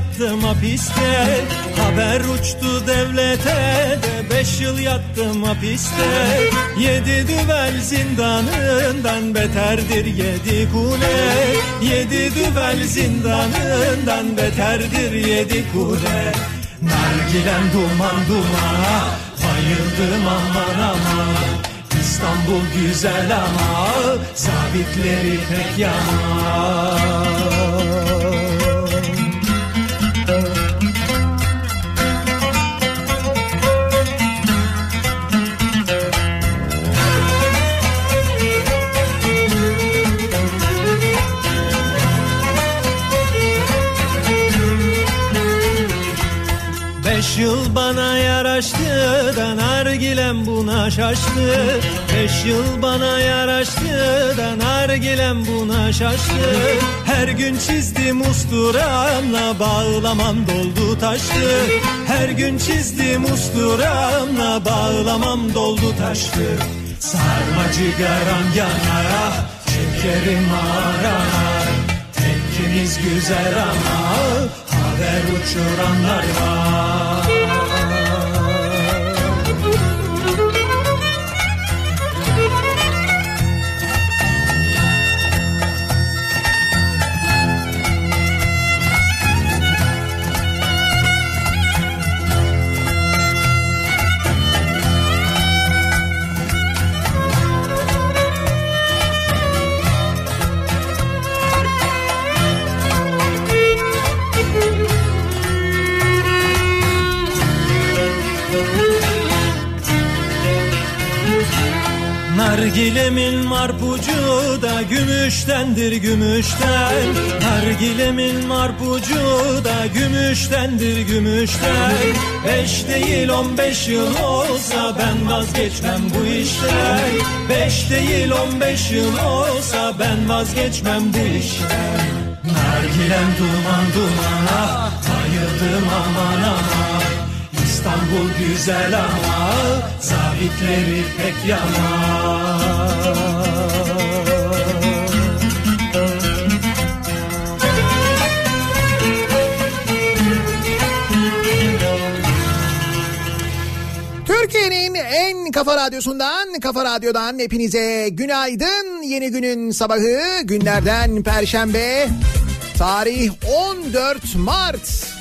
yattım hapiste Haber uçtu devlete. De beş yıl yattım hapiste Yedi düvel zindanından beterdir yedi kule. Yedi düvel zindanından beterdir yedi kule. Nargilem duman dumana Bayıldım aman aman. İstanbul güzel ama sabitleri pek yaman yıl bana yaraştı da nargilem buna şaştı. Beş yıl bana yaraştı da nargilem buna şaştı. Her gün çizdim usturamla bağlamam doldu taştı. Her gün çizdim usturamla bağlamam doldu taştı. Sarmacı garam yanar şekerim ağrar Tekkimiz güzel ama haber uçuranlar var Nargilemin marpucu da gümüştendir gümüşten. Nargilemin marpucu da gümüştendir gümüşten. Beş değil on beş yıl olsa ben vazgeçmem bu işten. Beş değil on beş yıl olsa ben vazgeçmem bu işten. Nargilem duman dumana bayıldım aman aman İstanbul güzel ama zabitleri pek yaman. Türkiye'nin en kafa radyosundan, kafa radyodan hepinize günaydın. Yeni günün sabahı günlerden perşembe. Tarih 14 Mart.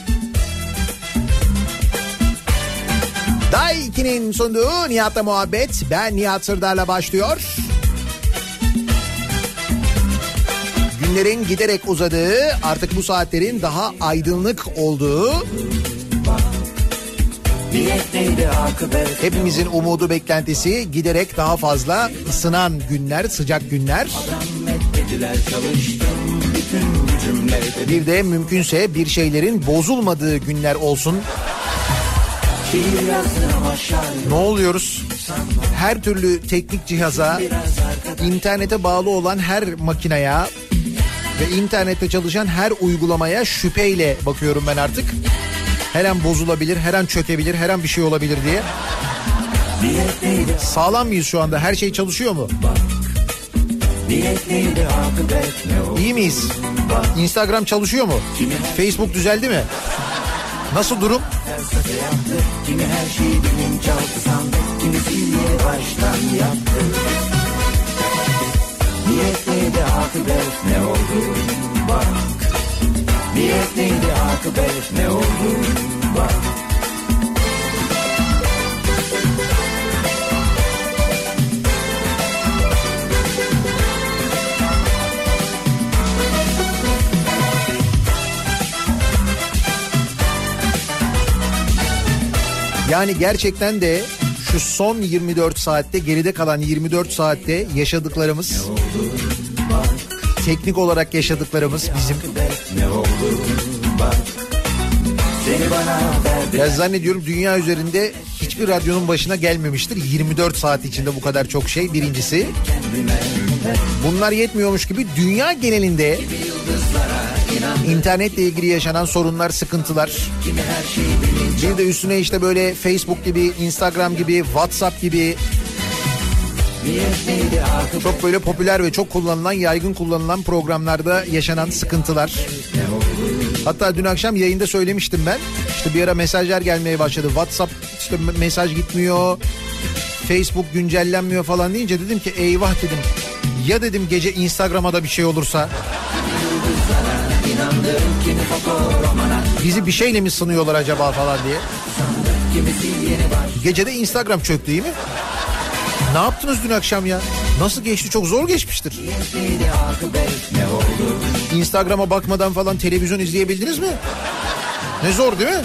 Day 2'nin sunduğu Nihat'la muhabbet. Ben Nihat Sırdar'la başlıyor. Günlerin giderek uzadığı, artık bu saatlerin daha aydınlık olduğu Hepimizin umudu beklentisi giderek daha fazla ısınan günler, sıcak günler. Bir de mümkünse bir şeylerin bozulmadığı günler olsun. Ne oluyoruz? Her türlü teknik cihaza, internete bağlı olan her makineye ve internette çalışan her uygulamaya şüpheyle bakıyorum ben artık. Her an bozulabilir, her an çökebilir, her an bir şey olabilir diye. Sağlam mıyız şu anda? Her şey çalışıyor mu? İyi miyiz? Instagram çalışıyor mu? Facebook düzeldi mi? Nasıl durum? Kimi her şeyi bilinçaltı sandı, kimisi baştan yaptı. Niyet neydi akıbet ne oldu bak. Niyet neydi akıbet ne oldu bak. Yani gerçekten de şu son 24 saatte geride kalan 24 saatte yaşadıklarımız teknik olarak yaşadıklarımız bizim ya zannediyorum dünya üzerinde hiçbir radyonun başına gelmemiştir 24 saat içinde bu kadar çok şey birincisi. Bunlar yetmiyormuş gibi dünya genelinde internetle ilgili yaşanan sorunlar, sıkıntılar. Bir de üstüne işte böyle Facebook gibi, Instagram gibi, WhatsApp gibi Çok böyle popüler ve çok kullanılan, yaygın kullanılan programlarda yaşanan sıkıntılar. Hatta dün akşam yayında söylemiştim ben. İşte bir ara mesajlar gelmeye başladı. WhatsApp işte mesaj gitmiyor. Facebook güncellenmiyor falan deyince dedim ki eyvah dedim. Ya dedim gece Instagram'a da bir şey olursa. Bizi bir şeyle mi sınıyorlar acaba falan diye. Gecede Instagram çöktü değil mi? Ne yaptınız dün akşam ya? Nasıl geçti? Çok zor geçmiştir. Instagram'a bakmadan falan televizyon izleyebildiniz mi? Ne zor değil mi?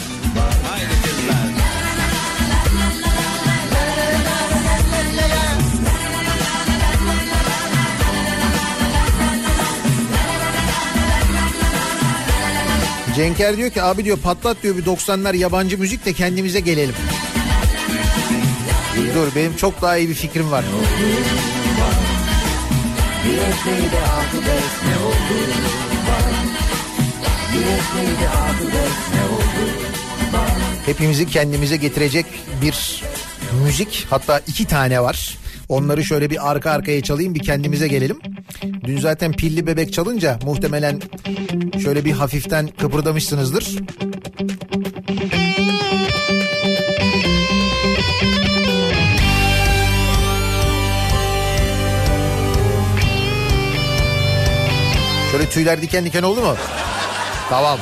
Cenker diyor ki abi diyor patlat diyor bir 90'lar yabancı müzik de kendimize gelelim. Dur benim çok daha iyi bir fikrim var. Hepimizi kendimize getirecek bir müzik hatta iki tane var. Onları şöyle bir arka arkaya çalayım bir kendimize gelelim. Dün zaten pilli bebek çalınca muhtemelen şöyle bir hafiften kıpırdamışsınızdır. Şöyle tüyler diken diken oldu mu? Tamam.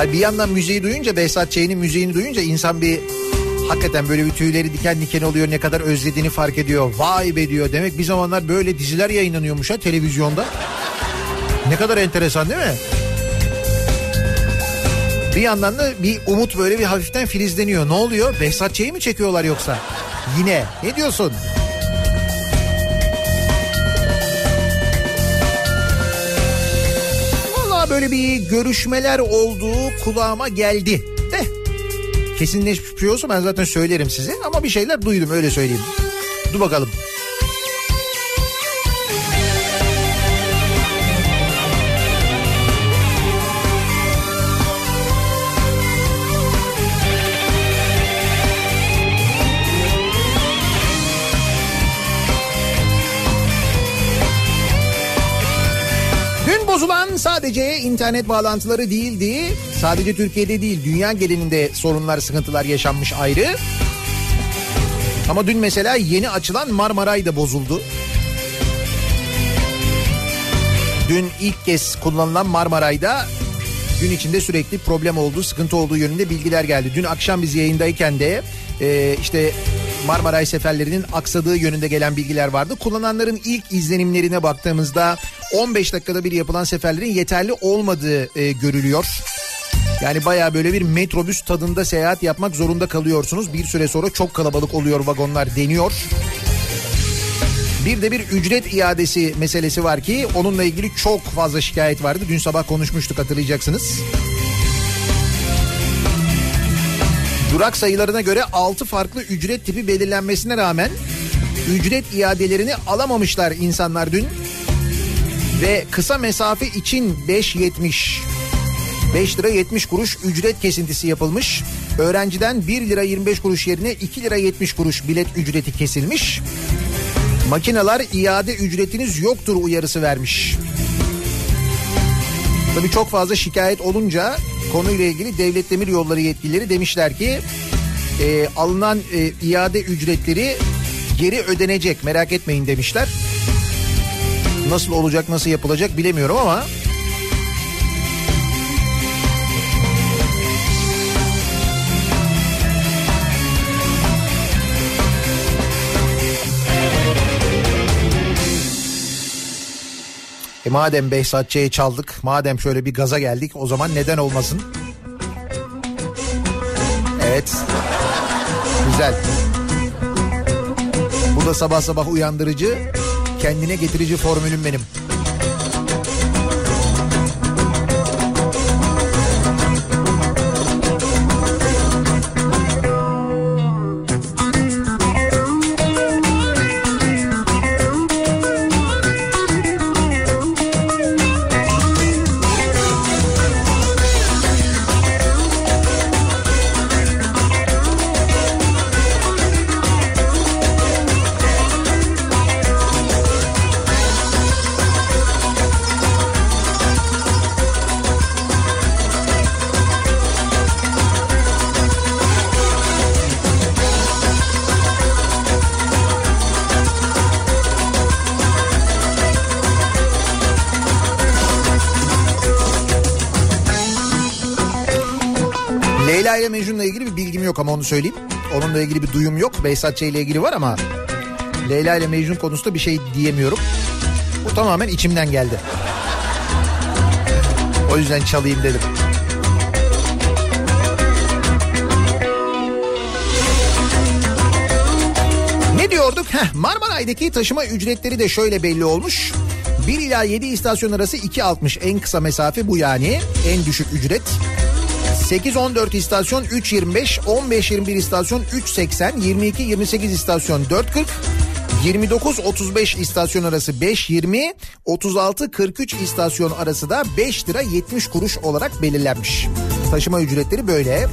Hayır bir yandan müziği duyunca Behzat Ç'nin müziğini duyunca insan bir hakikaten böyle bir tüyleri diken diken oluyor ne kadar özlediğini fark ediyor. Vay be diyor demek bir zamanlar böyle diziler yayınlanıyormuş ha televizyonda. Ne kadar enteresan değil mi? Bir yandan da bir umut böyle bir hafiften filizleniyor. Ne oluyor? Behzat Ç'yi mi çekiyorlar yoksa? Yine. Ne diyorsun? Böyle bir görüşmeler olduğu kulağıma geldi. De kesinleşmiş bir şey olsa ben zaten söylerim size ama bir şeyler duydum öyle söyleyeyim. Dur bakalım. Sadece internet bağlantıları değildi. Sadece Türkiye'de değil dünya genelinde sorunlar sıkıntılar yaşanmış ayrı. Ama dün mesela yeni açılan Marmaray da bozuldu. Dün ilk kez kullanılan Marmaray'da gün içinde sürekli problem olduğu, sıkıntı olduğu yönünde bilgiler geldi. Dün akşam biz yayındayken de e, işte Marmaray seferlerinin aksadığı yönünde gelen bilgiler vardı. Kullananların ilk izlenimlerine baktığımızda 15 dakikada bir yapılan seferlerin yeterli olmadığı e, görülüyor. Yani baya böyle bir metrobüs tadında seyahat yapmak zorunda kalıyorsunuz. Bir süre sonra çok kalabalık oluyor vagonlar deniyor. Bir de bir ücret iadesi meselesi var ki onunla ilgili çok fazla şikayet vardı. Dün sabah konuşmuştuk hatırlayacaksınız. Durak sayılarına göre 6 farklı ücret tipi belirlenmesine rağmen ücret iadelerini alamamışlar insanlar dün. Ve kısa mesafe için 5.70 5 lira 70 kuruş ücret kesintisi yapılmış. Öğrenciden 1 lira 25 kuruş yerine 2 lira 70 kuruş bilet ücreti kesilmiş. Makineler iade ücretiniz yoktur uyarısı vermiş. Tabii çok fazla şikayet olunca konuyla ilgili devlet demir yolları yetkilileri demişler ki e, alınan e, iade ücretleri geri ödenecek merak etmeyin demişler. Nasıl olacak nasıl yapılacak bilemiyorum ama E madem Behzatçı'ya çaldık, madem şöyle bir gaza geldik o zaman neden olmasın? Evet. Güzel. Bu da sabah sabah uyandırıcı, kendine getirici formülüm benim. Ama onu söyleyeyim. Onunla ilgili bir duyum yok. Behzat Ç. ile ilgili var ama Leyla ile Mecnun konusunda bir şey diyemiyorum. Bu tamamen içimden geldi. O yüzden çalayım dedim. Ne diyorduk? Heh, Marmaray'daki taşıma ücretleri de şöyle belli olmuş. 1 ila 7 istasyon arası 2.60 en kısa mesafe bu yani. En düşük ücret. 8-14 istasyon 3.25, 15-21 istasyon 3.80, 22-28 istasyon 4.40, 29-35 istasyon arası 5.20, 36-43 istasyon arası da 5 lira 70 kuruş olarak belirlenmiş. Taşıma ücretleri böyle.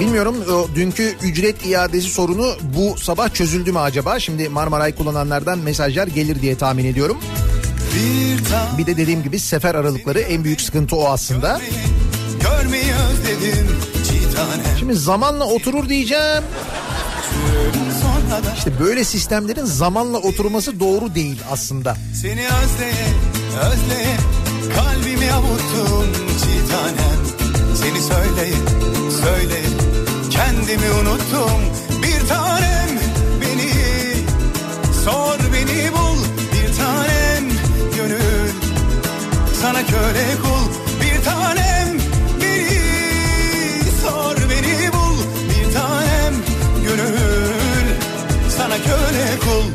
Bilmiyorum o dünkü ücret iadesi sorunu bu sabah çözüldü mü acaba? Şimdi Marmaray kullananlardan mesajlar gelir diye tahmin ediyorum. Bir de dediğim gibi sefer aralıkları en büyük sıkıntı o aslında. Şimdi zamanla oturur diyeceğim. İşte böyle sistemlerin zamanla oturması doğru değil aslında. seni özleye özleye Kalbimi avuttum çitanem Seni söyleye söyleye Kendimi unuttum sana köle kul bir tanem. Beni sor beni bul bir tanem. Gönül sana köle kul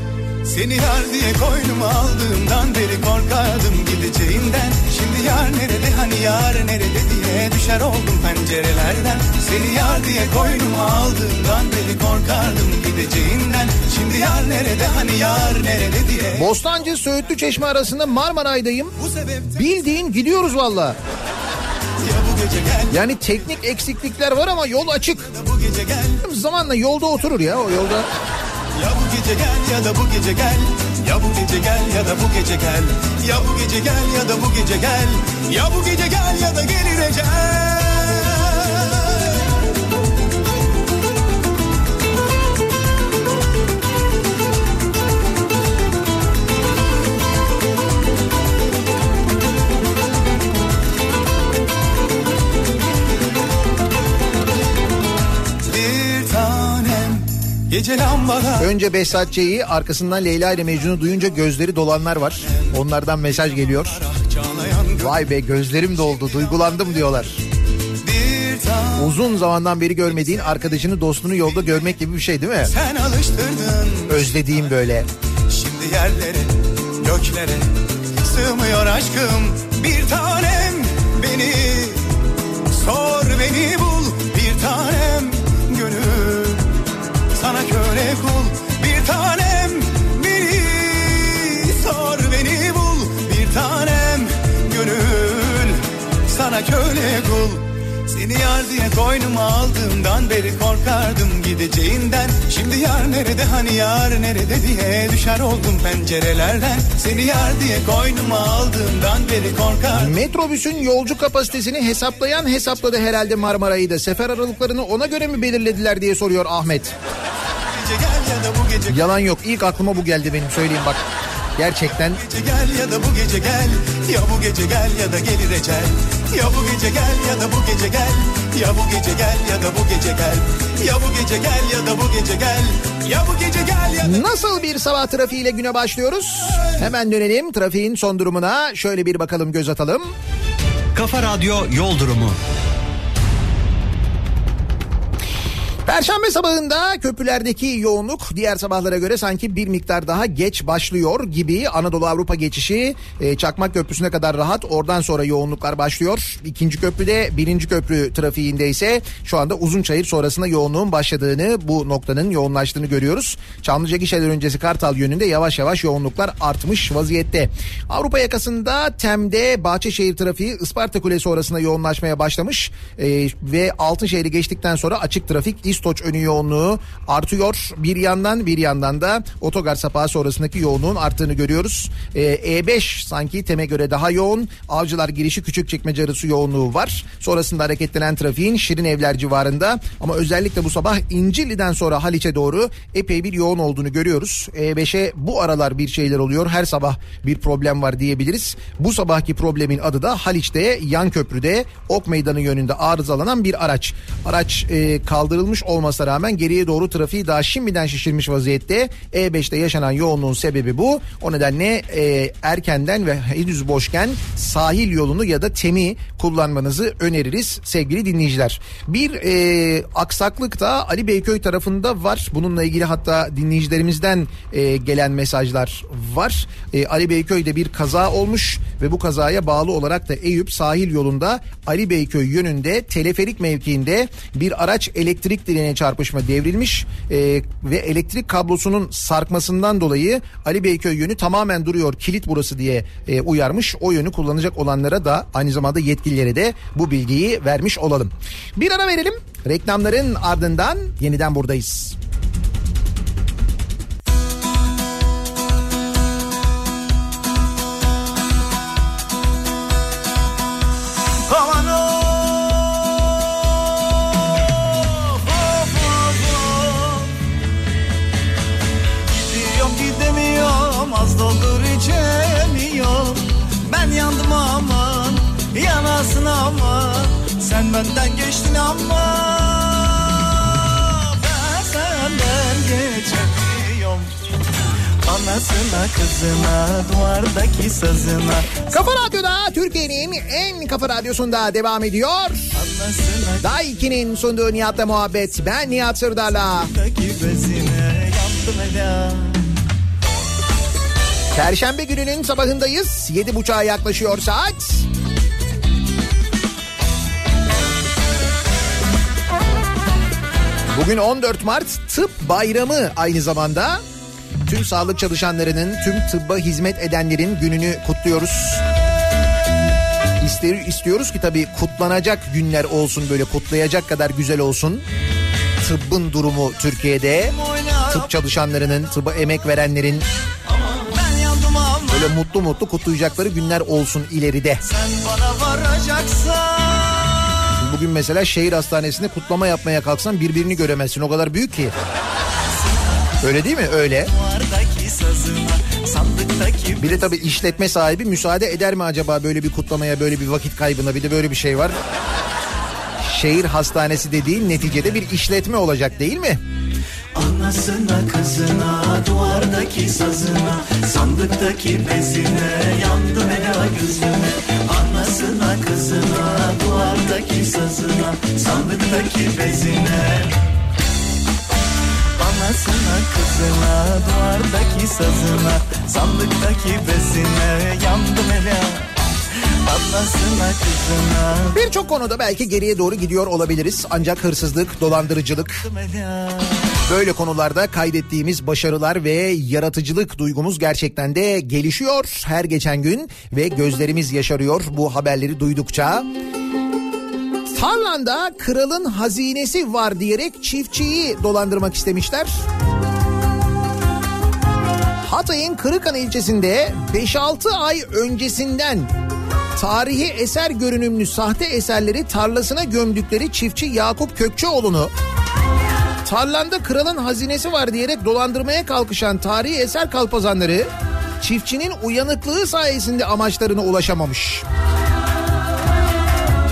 Seni yar diye koynuma aldığımdan beri korkardım gideceğinden Şimdi yar nerede hani yar nerede diye düşer oldum pencerelerden Seni yar diye koynuma aldığımdan beri korkardım gideceğinden Şimdi yar nerede hani yar nerede diye Bostancı Söğütlü Çeşme arasında Marmaray'dayım. Bildiğin gidiyoruz valla. Yani teknik eksiklikler var ama yol açık. Zamanla yolda oturur ya o yolda. Ya bu gece gel ya da bu gece gel. Ya bu gece gel ya da bu gece gel. Ya bu gece gel ya da bu gece gel. Ya bu gece gel ya da gelir ecel Gece Önce Behzat Ç'yi arkasından Leyla ile Mecnun'u duyunca gözleri dolanlar var. Onlardan mesaj geliyor. Vay be gözlerim doldu duygulandım diyorlar. Uzun zamandan beri görmediğin arkadaşını dostunu yolda görmek gibi bir şey değil mi? Sen alıştırdın Özlediğim böyle. Şimdi yerlere, göklere sığmıyor aşkım bir tanem beni sor beni bul köle kul bir tanem beni sor beni bul bir tanem gönül sana köle kul seni yar diye koynuma aldığımdan beri korkardım gideceğinden Şimdi yar nerede hani yar nerede diye düşer oldum pencerelerden Seni yar diye koynuma aldığımdan beri korkardım Metrobüsün yolcu kapasitesini hesaplayan hesapladı herhalde Marmaray'ı da. Sefer aralıklarını ona göre mi belirlediler diye soruyor Ahmet. Yalan yok ilk aklıma bu geldi benim söyleyeyim bak. Gerçekten gece gel ya da bu gece gel Ya bu gece gel ya da gelir ecel Ya bu gece gel ya da bu gece gel Ya bu gece gel ya da bu gece gel Ya bu gece gel ya da bu gece gel Ya bu gece gel ya da Nasıl bir sabah trafiğiyle güne başlıyoruz? Hemen dönelim trafiğin son durumuna. Şöyle bir bakalım göz atalım. Kafa Radyo Yol Durumu. Perşembe sabahında köprülerdeki yoğunluk diğer sabahlara göre sanki bir miktar daha geç başlıyor gibi Anadolu Avrupa geçişi e, Çakmak Köprüsü'ne kadar rahat oradan sonra yoğunluklar başlıyor. İkinci köprüde birinci köprü trafiğinde ise şu anda Uzunçayır sonrasında yoğunluğun başladığını bu noktanın yoğunlaştığını görüyoruz. Çamlıca gişeler öncesi Kartal yönünde yavaş yavaş yoğunluklar artmış vaziyette. Avrupa yakasında Tem'de Bahçeşehir trafiği Isparta Kulesi sonrasında yoğunlaşmaya başlamış e, ve Altınşehir'i geçtikten sonra açık trafik İstoç önü yoğunluğu artıyor. Bir yandan bir yandan da otogar sapağı sonrasındaki yoğunluğun arttığını görüyoruz. Ee, E5 sanki Tem'e göre daha yoğun. Avcılar girişi küçük çekmece arası yoğunluğu var. Sonrasında hareketlenen trafiğin Şirin Evler civarında ama özellikle bu sabah İncilli'den sonra Haliç'e doğru epey bir yoğun olduğunu görüyoruz. E5'e bu aralar bir şeyler oluyor. Her sabah bir problem var diyebiliriz. Bu sabahki problemin adı da Haliç'te yan köprüde Ok Meydanı yönünde arızalanan bir araç. Araç e, kaldırılmış olmasına rağmen geriye doğru trafiği daha şimdiden şişirmiş vaziyette. E5'te yaşanan yoğunluğun sebebi bu. O nedenle e, erkenden ve henüz boşken sahil yolunu ya da temi kullanmanızı öneririz sevgili dinleyiciler. Bir e, aksaklık da Ali Beyköy tarafında var. Bununla ilgili hatta dinleyicilerimizden e, gelen mesajlar var. E, Ali Beyköy'de bir kaza olmuş ve bu kazaya bağlı olarak da Eyüp sahil yolunda Ali Beyköy yönünde teleferik mevkiinde bir araç elektrik direğine çarpışma devrilmiş e, ve elektrik kablosunun sarkmasından dolayı Ali Beyköy yönü tamamen duruyor kilit burası diye e, uyarmış. O yönü kullanacak olanlara da aynı zamanda yetkililere de bu bilgiyi vermiş olalım. Bir ara verelim. Reklamların ardından yeniden buradayız. Ama Sen benden geçtin ama Ben senden geçemiyorum Anasına kızına duvardaki sazına Kafa Radyo'da Türkiye'nin en kafa radyosunda devam ediyor. Daiki'nin sunduğu Nihat'la muhabbet. Ben Nihat Sırdar'la. Perşembe gününün sabahındayız. Yedi buçuğa yaklaşıyor saat. Bugün 14 Mart Tıp Bayramı aynı zamanda. Tüm sağlık çalışanlarının, tüm tıbba hizmet edenlerin gününü kutluyoruz. İster, istiyoruz ki tabii kutlanacak günler olsun böyle kutlayacak kadar güzel olsun. Tıbbın durumu Türkiye'de, tıp çalışanlarının, tıbba emek verenlerin böyle mutlu mutlu kutlayacakları günler olsun ileride. sen bana varacaksan Bugün mesela şehir hastanesinde kutlama yapmaya kalksan birbirini göremezsin. O kadar büyük ki. Öyle değil mi? Öyle. Bir de tabii işletme sahibi müsaade eder mi acaba böyle bir kutlamaya, böyle bir vakit kaybına? Bir de böyle bir şey var. Şehir hastanesi dediğin neticede bir işletme olacak değil mi? Anasına kızına duvardaki sazına sandıktaki bezine yandım ela gözüne Anasına kızına duvardaki sazına sandıktaki bezine. Anasına kızına duvardaki sazına sandıktaki bezine yandım kızına. Birçok konuda belki geriye doğru gidiyor olabiliriz. Ancak hırsızlık, dolandırıcılık, Böyle konularda kaydettiğimiz başarılar ve yaratıcılık duygumuz gerçekten de gelişiyor her geçen gün ve gözlerimiz yaşarıyor bu haberleri duydukça. Tarlanda kralın hazinesi var diyerek çiftçiyi dolandırmak istemişler. Hatay'ın Kırıkan ilçesinde 5-6 ay öncesinden tarihi eser görünümlü sahte eserleri tarlasına gömdükleri çiftçi Yakup Kökçeoğlu'nu Tarlanda kralın hazinesi var diyerek dolandırmaya kalkışan tarihi eser kalpazanları çiftçinin uyanıklığı sayesinde amaçlarına ulaşamamış.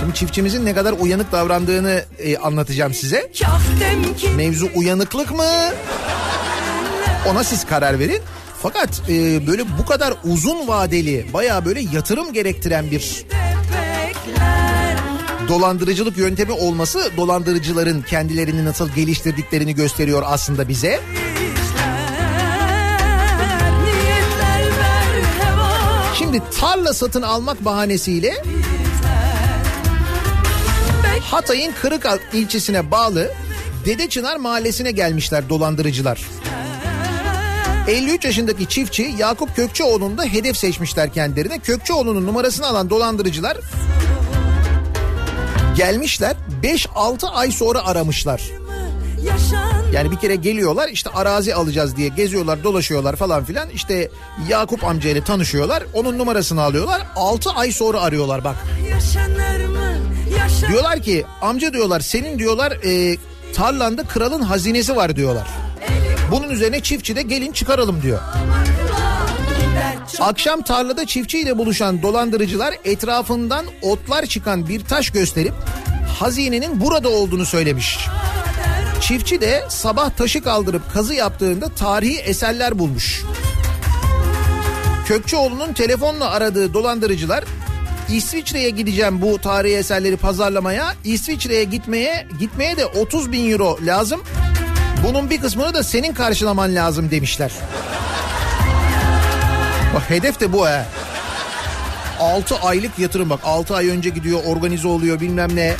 Şimdi çiftçimizin ne kadar uyanık davrandığını e, anlatacağım size. Mevzu uyanıklık mı? Ona siz karar verin. Fakat e, böyle bu kadar uzun vadeli baya böyle yatırım gerektiren bir dolandırıcılık yöntemi olması dolandırıcıların kendilerini nasıl geliştirdiklerini gösteriyor aslında bize. Şimdi tarla satın almak bahanesiyle Hatay'ın Kırık ilçesine bağlı Dede Çınar mahallesine gelmişler dolandırıcılar. 53 yaşındaki çiftçi Yakup Kökçeoğlu'nu da hedef seçmişler kendilerine. Kökçeoğlu'nun numarasını alan dolandırıcılar gelmişler 5-6 ay sonra aramışlar. Yani bir kere geliyorlar işte arazi alacağız diye geziyorlar dolaşıyorlar falan filan. İşte Yakup amcayla tanışıyorlar onun numarasını alıyorlar 6 ay sonra arıyorlar bak. Diyorlar ki amca diyorlar senin diyorlar e, tarlanda kralın hazinesi var diyorlar. Bunun üzerine çiftçi de gelin çıkaralım diyor. Akşam tarlada çiftçiyle buluşan dolandırıcılar etrafından otlar çıkan bir taş gösterip hazinenin burada olduğunu söylemiş. Çiftçi de sabah taşı kaldırıp kazı yaptığında tarihi eserler bulmuş. Kökçeoğlu'nun telefonla aradığı dolandırıcılar İsviçre'ye gideceğim bu tarihi eserleri pazarlamaya. İsviçre'ye gitmeye gitmeye de 30 bin euro lazım. Bunun bir kısmını da senin karşılaman lazım demişler. Bak hedef de bu he. 6 aylık yatırım bak 6 ay önce gidiyor organize oluyor bilmem ne.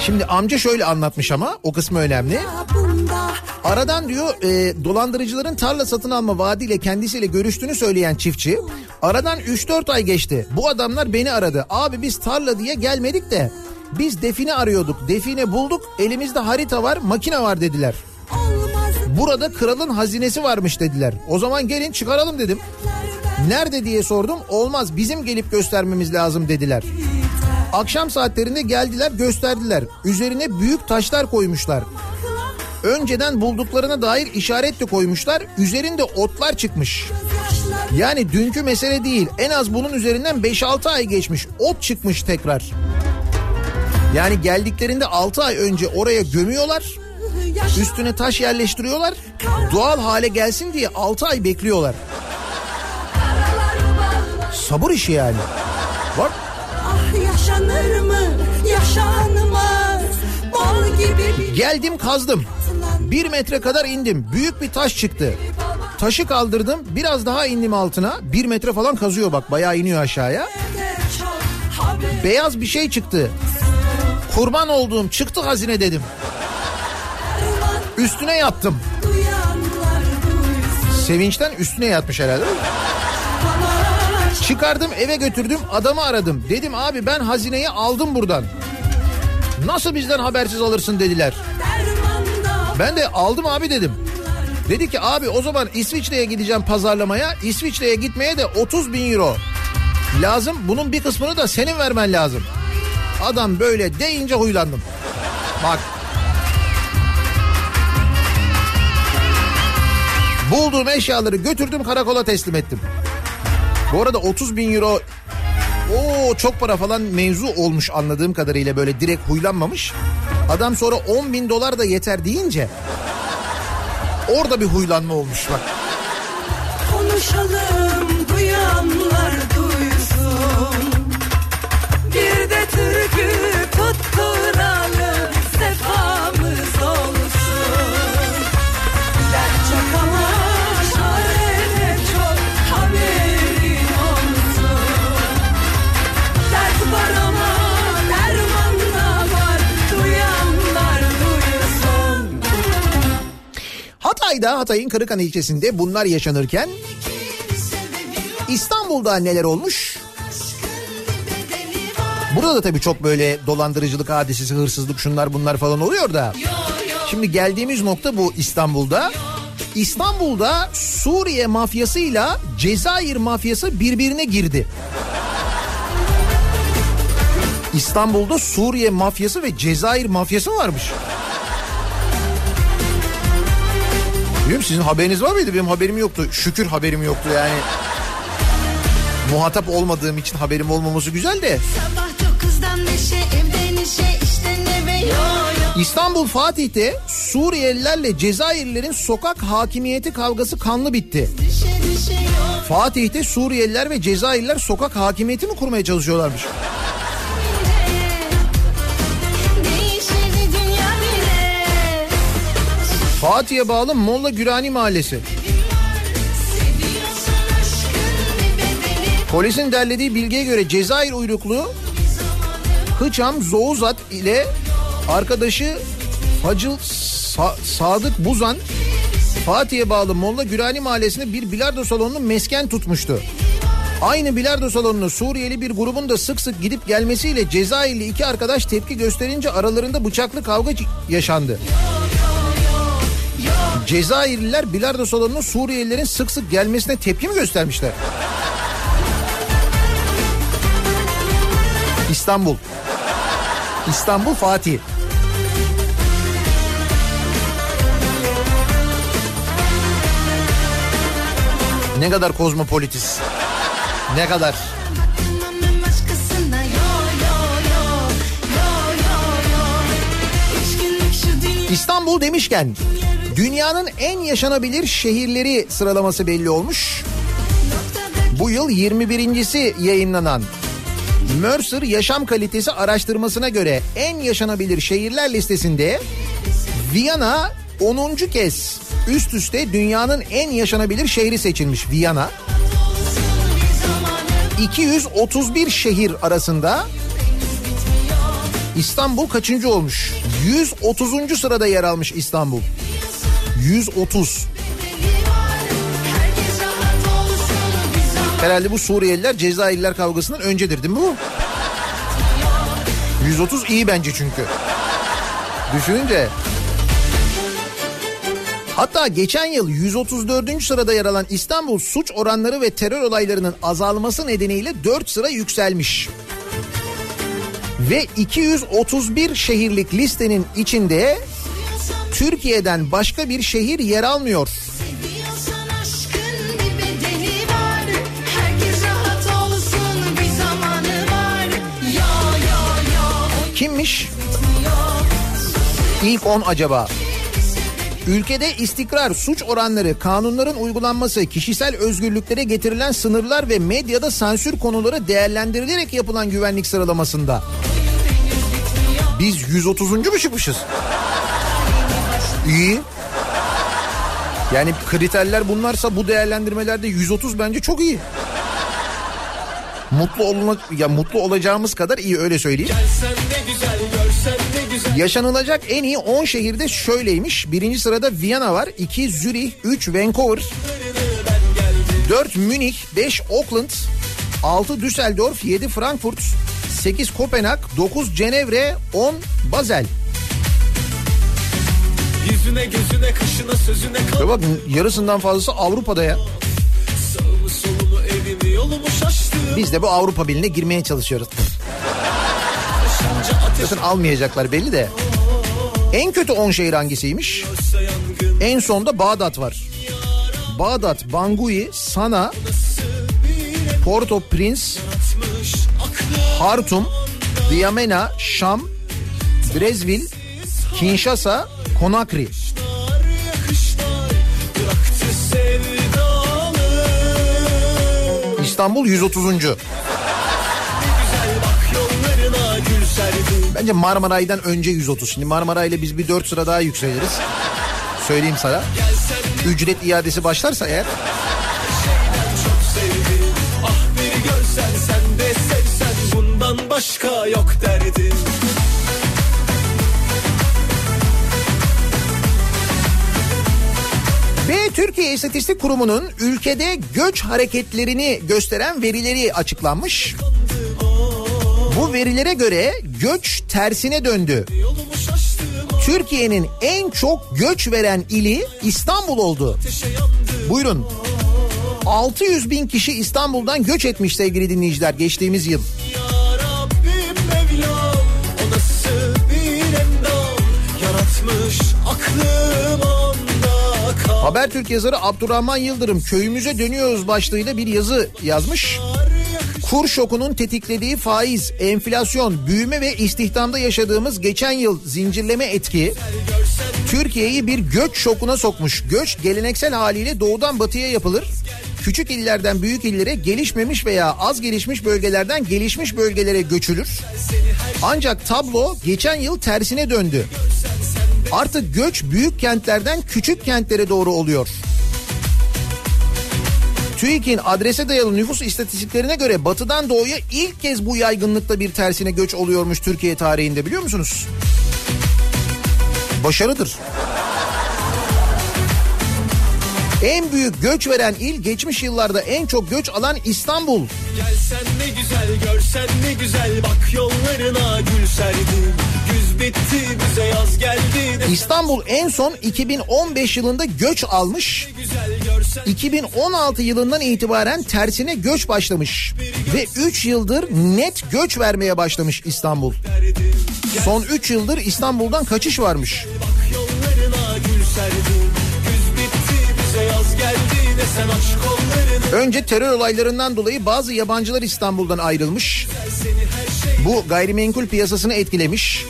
Şimdi amca şöyle anlatmış ama o kısmı önemli. Aradan diyor e, dolandırıcıların tarla satın alma vaadiyle kendisiyle görüştüğünü söyleyen çiftçi. Aradan 3-4 ay geçti. Bu adamlar beni aradı. Abi biz tarla diye gelmedik de biz define arıyorduk. Define bulduk. Elimizde harita var, makine var dediler. Burada kralın hazinesi varmış dediler. O zaman gelin çıkaralım dedim. Nerede diye sordum. Olmaz bizim gelip göstermemiz lazım dediler. Akşam saatlerinde geldiler gösterdiler. Üzerine büyük taşlar koymuşlar. Önceden bulduklarına dair işaret de koymuşlar. Üzerinde otlar çıkmış. Yani dünkü mesele değil. En az bunun üzerinden 5-6 ay geçmiş. Ot çıkmış tekrar. Yani geldiklerinde 6 ay önce oraya gömüyorlar. Üstüne taş yerleştiriyorlar. Doğal hale gelsin diye 6 ay bekliyorlar. Sabır işi yani. Bak. Ah yaşanır mı? Yaşanmaz. Bal gibi Geldim kazdım. Bir metre kadar indim. Büyük bir taş çıktı. Taşı kaldırdım. Biraz daha indim altına. Bir metre falan kazıyor bak. Bayağı iniyor aşağıya. Beyaz bir şey çıktı. Kurban olduğum çıktı hazine dedim. Üstüne yattım. Sevinçten üstüne yatmış herhalde. Çıkardım eve götürdüm adamı aradım. Dedim abi ben hazineyi aldım buradan. Nasıl bizden habersiz alırsın dediler. Ben de aldım abi dedim. Dedi ki abi o zaman İsviçre'ye gideceğim pazarlamaya. İsviçre'ye gitmeye de 30 bin euro lazım. Bunun bir kısmını da senin vermen lazım. Adam böyle deyince huylandım. Bak. Bulduğum eşyaları götürdüm karakola teslim ettim. Bu arada 30 bin euro o çok para falan mevzu olmuş anladığım kadarıyla böyle direkt huylanmamış. Adam sonra 10 bin dolar da yeter deyince orada bir huylanma olmuş bak. Konuşalım Hatay'ın Kırıkhan ilçesinde bunlar yaşanırken İstanbul'da neler olmuş? Burada da tabii çok böyle dolandırıcılık hadisesi, hırsızlık şunlar bunlar falan oluyor da. Şimdi geldiğimiz nokta bu İstanbul'da. İstanbul'da Suriye mafyasıyla Cezayir mafyası birbirine girdi. İstanbul'da Suriye mafyası ve Cezayir mafyası varmış. Bilmiyorum sizin haberiniz var mıydı? Benim haberim yoktu. Şükür haberim yoktu yani. Muhatap olmadığım için haberim olmaması güzel de. Neşe neşe işte yo yo İstanbul Fatih'te Suriyelilerle Cezayirlilerin sokak hakimiyeti kavgası kanlı bitti. Fatih'te Suriyeliler ve Cezayirliler sokak hakimiyeti mi kurmaya çalışıyorlarmış? Fatih'e bağlı Molla Gürani Mahallesi. Polisin derlediği bilgiye göre Cezayir uyruklu Hıçam Zouzat ile arkadaşı Hacıl Sa- Sadık Buzan Fatih'e bağlı Molla Gürani Mahallesi'nde bir bilardo salonunu mesken tutmuştu. Aynı bilardo salonuna Suriyeli bir grubun da sık sık gidip gelmesiyle Cezayirli iki arkadaş tepki gösterince aralarında bıçaklı kavga yaşandı. Cezayirliler bilardo salonuna Suriyelilerin sık sık gelmesine tepki mi göstermişler? İstanbul. İstanbul Fatih. Ne kadar kozmopolitiz. Ne kadar. İstanbul demişken dünyanın en yaşanabilir şehirleri sıralaması belli olmuş. Bu yıl 21.si yayınlanan Mercer Yaşam Kalitesi araştırmasına göre en yaşanabilir şehirler listesinde Viyana 10. kez üst üste dünyanın en yaşanabilir şehri seçilmiş Viyana. 231 şehir arasında İstanbul kaçıncı olmuş? 130. sırada yer almış İstanbul. 130. Herkes rahat olsun bir zaman Herhalde bu Suriyeliler Cezayirliler kavgasından öncedir değil mi bu? 130 iyi bence çünkü. Düşününce. Hatta geçen yıl 134. sırada yer alan İstanbul suç oranları ve terör olaylarının azalması nedeniyle 4 sıra yükselmiş. Ve 231 şehirlik listenin içinde Türkiye'den başka bir şehir yer almıyor. Kimmiş? İlk 10 acaba? Ülkede istikrar, suç oranları, kanunların uygulanması, kişisel özgürlüklere getirilen sınırlar ve medyada sansür konuları değerlendirilerek yapılan güvenlik sıralamasında. Biz 130. mu çıkmışız? İyi. Yani kriterler bunlarsa bu değerlendirmelerde 130 bence çok iyi. Mutlu olmak ya mutlu olacağımız kadar iyi öyle söyleyeyim. Yaşanılacak en iyi 10 şehirde şöyleymiş. Birinci sırada Viyana var. 2 Zürih, 3 Vancouver, 4 Münih, 5 Auckland, 6 Düsseldorf, 7 Frankfurt, 8 Kopenhag, 9 Cenevre, 10 Basel. Yüzüne gözüne kaşına sözüne kal Ve bak yarısından fazlası Avrupa'da ya. Sağımı solumu evimi yolumu şaştım Biz de bu Avrupa Birliği'ne girmeye çalışıyoruz. Zaten almayacaklar belli de. En kötü 10 şehir hangisiymiş? En sonda Bağdat var. Bağdat, Bangui, Sana, Port-au-Prince, Hartum, Diyamena, Şam, Brezvil, Kinshasa, Sevdalı İstanbul 130. Güzel bak yollarına gül serdim Bence Marmaray'dan önce 130. Şimdi Marmaray'la biz bir 4 sıra daha yükseliriz. Söyleyeyim sana. Ücret iadesi başlarsa eğer Ah başka yok derdim Ve Türkiye İstatistik Kurumu'nun ülkede göç hareketlerini gösteren verileri açıklanmış. Bu verilere göre göç tersine döndü. Türkiye'nin en çok göç veren ili İstanbul oldu. Buyurun. 600 bin kişi İstanbul'dan göç etmiş sevgili dinleyiciler geçtiğimiz yıl. Mevlam Yaratmış aklım onda kal Habertürk yazarı Abdurrahman Yıldırım köyümüze dönüyoruz başlığıyla bir yazı yazmış. Kur şokunun tetiklediği faiz, enflasyon, büyüme ve istihdamda yaşadığımız geçen yıl zincirleme etki Türkiye'yi bir göç şokuna sokmuş. Göç geleneksel haliyle doğudan batıya yapılır. küçük illerden büyük illere gelişmemiş veya az gelişmiş bölgelerden gelişmiş bölgelere göçülür. Ancak tablo geçen yıl tersine döndü. Artık göç büyük kentlerden küçük kentlere doğru oluyor. TÜİK'in adrese dayalı nüfus istatistiklerine göre batıdan doğuya ilk kez bu yaygınlıkta bir tersine göç oluyormuş Türkiye tarihinde biliyor musunuz? Başarıdır. En büyük göç veren il geçmiş yıllarda en çok göç alan İstanbul. Gelsen ne güzel görsen ne güzel bak yollarına gül serdim. Güz bitti bize yaz geldi de İstanbul en son 2015 yılında göç almış. güzel görsen 2016 yılından itibaren tersine göç başlamış ve 3 yıldır net göç vermeye başlamış İstanbul. Son 3 yıldır İstanbul'dan kaçış varmış. Bak yollarına gül serdim. Önce terör olaylarından dolayı bazı yabancılar İstanbul'dan ayrılmış. Bu gayrimenkul piyasasını etkilemiş.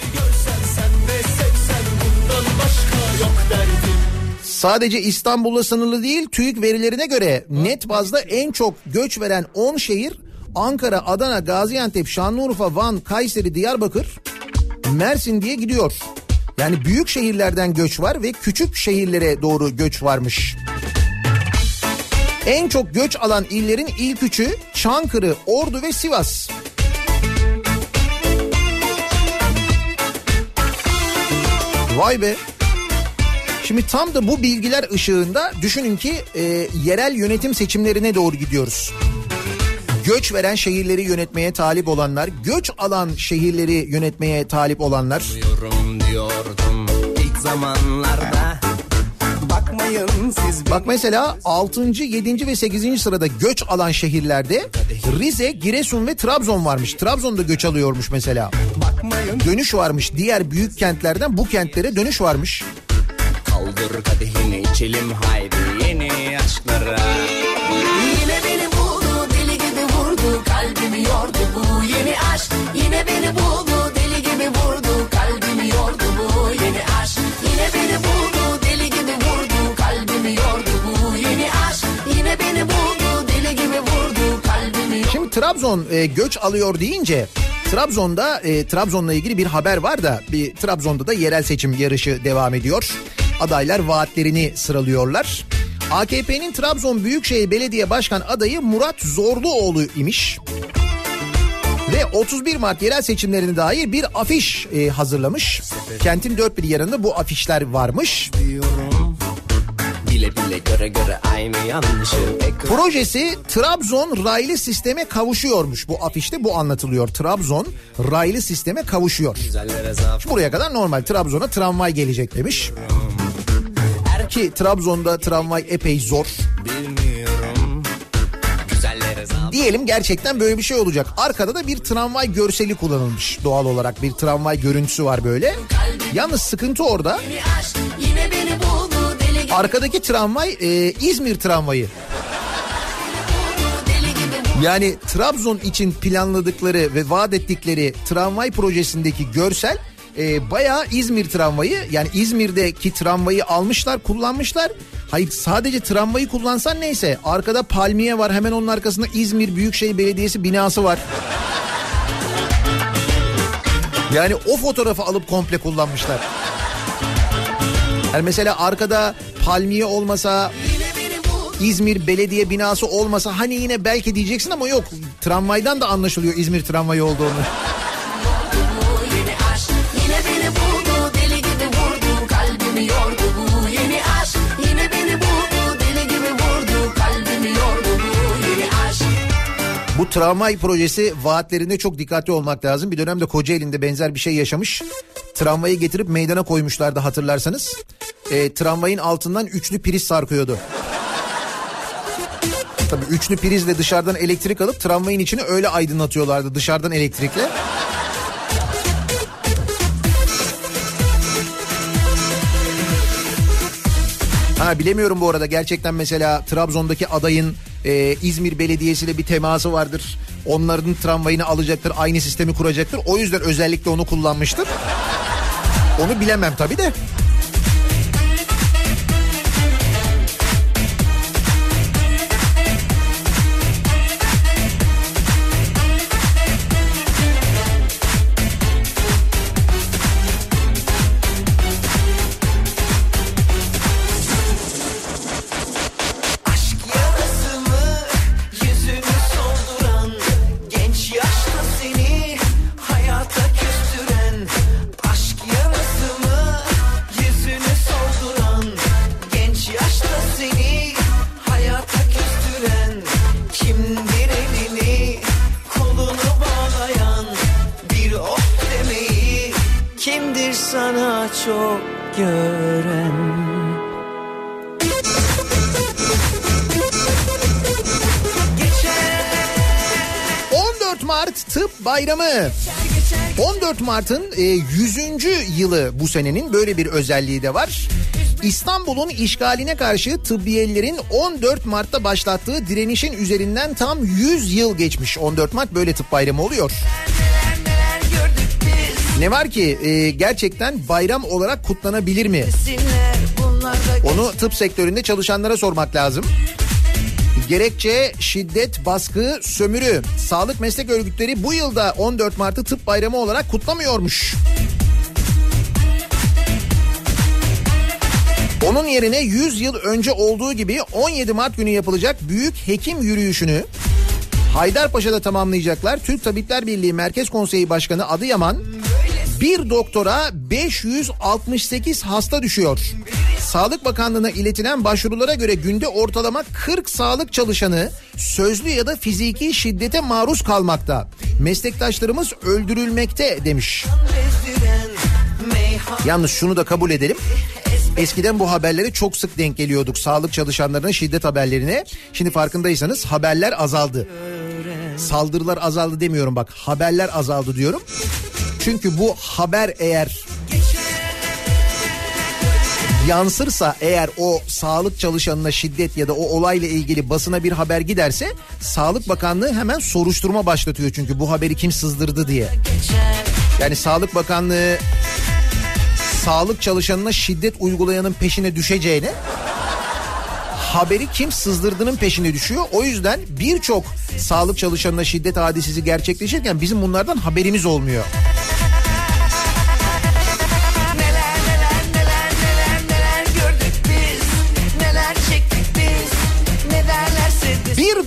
Sadece İstanbul'la sınırlı değil TÜİK verilerine göre net bazda en çok göç veren 10 şehir Ankara, Adana, Gaziantep, Şanlıurfa, Van, Kayseri, Diyarbakır, Mersin diye gidiyor. Yani büyük şehirlerden göç var ve küçük şehirlere doğru göç varmış. En çok göç alan illerin ilk üçü Çankırı, Ordu ve Sivas. Vay be. Şimdi tam da bu bilgiler ışığında düşünün ki e, yerel yönetim seçimlerine doğru gidiyoruz. Göç veren şehirleri yönetmeye talip olanlar, göç alan şehirleri yönetmeye talip olanlar. Diyordum ilk zamanlarda Bakmayın siz Bak mesela 6. 7. ve 8. sırada göç alan şehirlerde Rize, Giresun ve Trabzon varmış. Trabzon'da göç alıyormuş mesela. bakmayın Dönüş varmış. Diğer büyük kentlerden bu kentlere dönüş varmış. Kaldır kadehini içelim haydi yeni aşklara. Yine beni buldu deli gibi vurdu kalbimi yordu bu yeni aşk. Yine beni buldu Trabzon e, göç alıyor deyince Trabzon'da e, Trabzon'la ilgili bir haber var da bir Trabzon'da da yerel seçim yarışı devam ediyor. Adaylar vaatlerini sıralıyorlar. AKP'nin Trabzon Büyükşehir Belediye Başkan adayı Murat Zorluoğlu imiş. Ve 31 Mart yerel seçimlerine dair bir afiş e, hazırlamış. Kentin dört bir yanında bu afişler varmış. diyorum Bile bile göre göre aynı yanlışı pek Projesi Trabzon raylı sisteme kavuşuyormuş. Bu afişte bu anlatılıyor. Trabzon raylı sisteme kavuşuyor. zaaf Buraya kadar normal Trabzon'a tramvay gelecek demiş. Ki Trabzon'da tramvay epey zor. Diyelim gerçekten böyle bir şey olacak. Arkada da bir tramvay görseli kullanılmış doğal olarak. Bir tramvay görüntüsü var böyle. Yalnız sıkıntı orada. Arkadaki tramvay e, İzmir tramvayı. Yani Trabzon için planladıkları ve vaat ettikleri tramvay projesindeki görsel e, bayağı İzmir tramvayı. Yani İzmir'deki tramvayı almışlar, kullanmışlar. Hayır sadece tramvayı kullansan neyse. Arkada palmiye var. Hemen onun arkasında İzmir Büyükşehir Belediyesi binası var. Yani o fotoğrafı alıp komple kullanmışlar. Yani mesela arkada palmiye olmasa İzmir belediye binası olmasa hani yine belki diyeceksin ama yok. Tramvaydan da anlaşılıyor İzmir tramvayı olduğunu. bu tramvay projesi vaatlerinde çok dikkatli olmak lazım. Bir dönemde Kocaeli'nde benzer bir şey yaşamış. Tramvayı getirip meydana koymuşlardı hatırlarsanız. E, tramvayın altından üçlü priz sarkıyordu. Tabii üçlü prizle dışarıdan elektrik alıp tramvayın içini öyle aydınlatıyorlardı dışarıdan elektrikle. Ha bilemiyorum bu arada gerçekten mesela Trabzon'daki adayın e, İzmir Belediyesi ile bir teması vardır. Onların tramvayını alacaktır, aynı sistemi kuracaktır. O yüzden özellikle onu kullanmıştır. Onu bilemem tabii de. Bayramı. 14 Mart'ın e, 100. yılı bu senenin böyle bir özelliği de var. İstanbul'un işgaline karşı tıbbiyelilerin 14 Mart'ta başlattığı direnişin üzerinden tam 100 yıl geçmiş. 14 Mart böyle tıp bayramı oluyor. Ne var ki e, gerçekten bayram olarak kutlanabilir mi? Onu tıp sektöründe çalışanlara sormak lazım. Gerekçe şiddet, baskı, sömürü. Sağlık meslek örgütleri bu yılda 14 Mart'ı tıp bayramı olarak kutlamıyormuş. Onun yerine 100 yıl önce olduğu gibi 17 Mart günü yapılacak büyük hekim yürüyüşünü Haydarpaşa'da tamamlayacaklar. Türk Tabipler Birliği Merkez Konseyi Başkanı Adıyaman bir doktora 568 hasta düşüyor. Sağlık Bakanlığı'na iletilen başvurulara göre günde ortalama 40 sağlık çalışanı sözlü ya da fiziki şiddete maruz kalmakta. Meslektaşlarımız öldürülmekte demiş. Yalnız şunu da kabul edelim. Eskiden bu haberlere çok sık denk geliyorduk. Sağlık çalışanlarına şiddet haberlerine. Şimdi farkındaysanız haberler azaldı. Saldırılar azaldı demiyorum bak. Haberler azaldı diyorum. Çünkü bu haber eğer yansırsa eğer o sağlık çalışanına şiddet ya da o olayla ilgili basına bir haber giderse Sağlık Bakanlığı hemen soruşturma başlatıyor çünkü bu haberi kim sızdırdı diye. Yani Sağlık Bakanlığı sağlık çalışanına şiddet uygulayanın peşine düşeceğine haberi kim sızdırdığının peşine düşüyor. O yüzden birçok sağlık çalışanına şiddet hadisesi gerçekleşirken bizim bunlardan haberimiz olmuyor.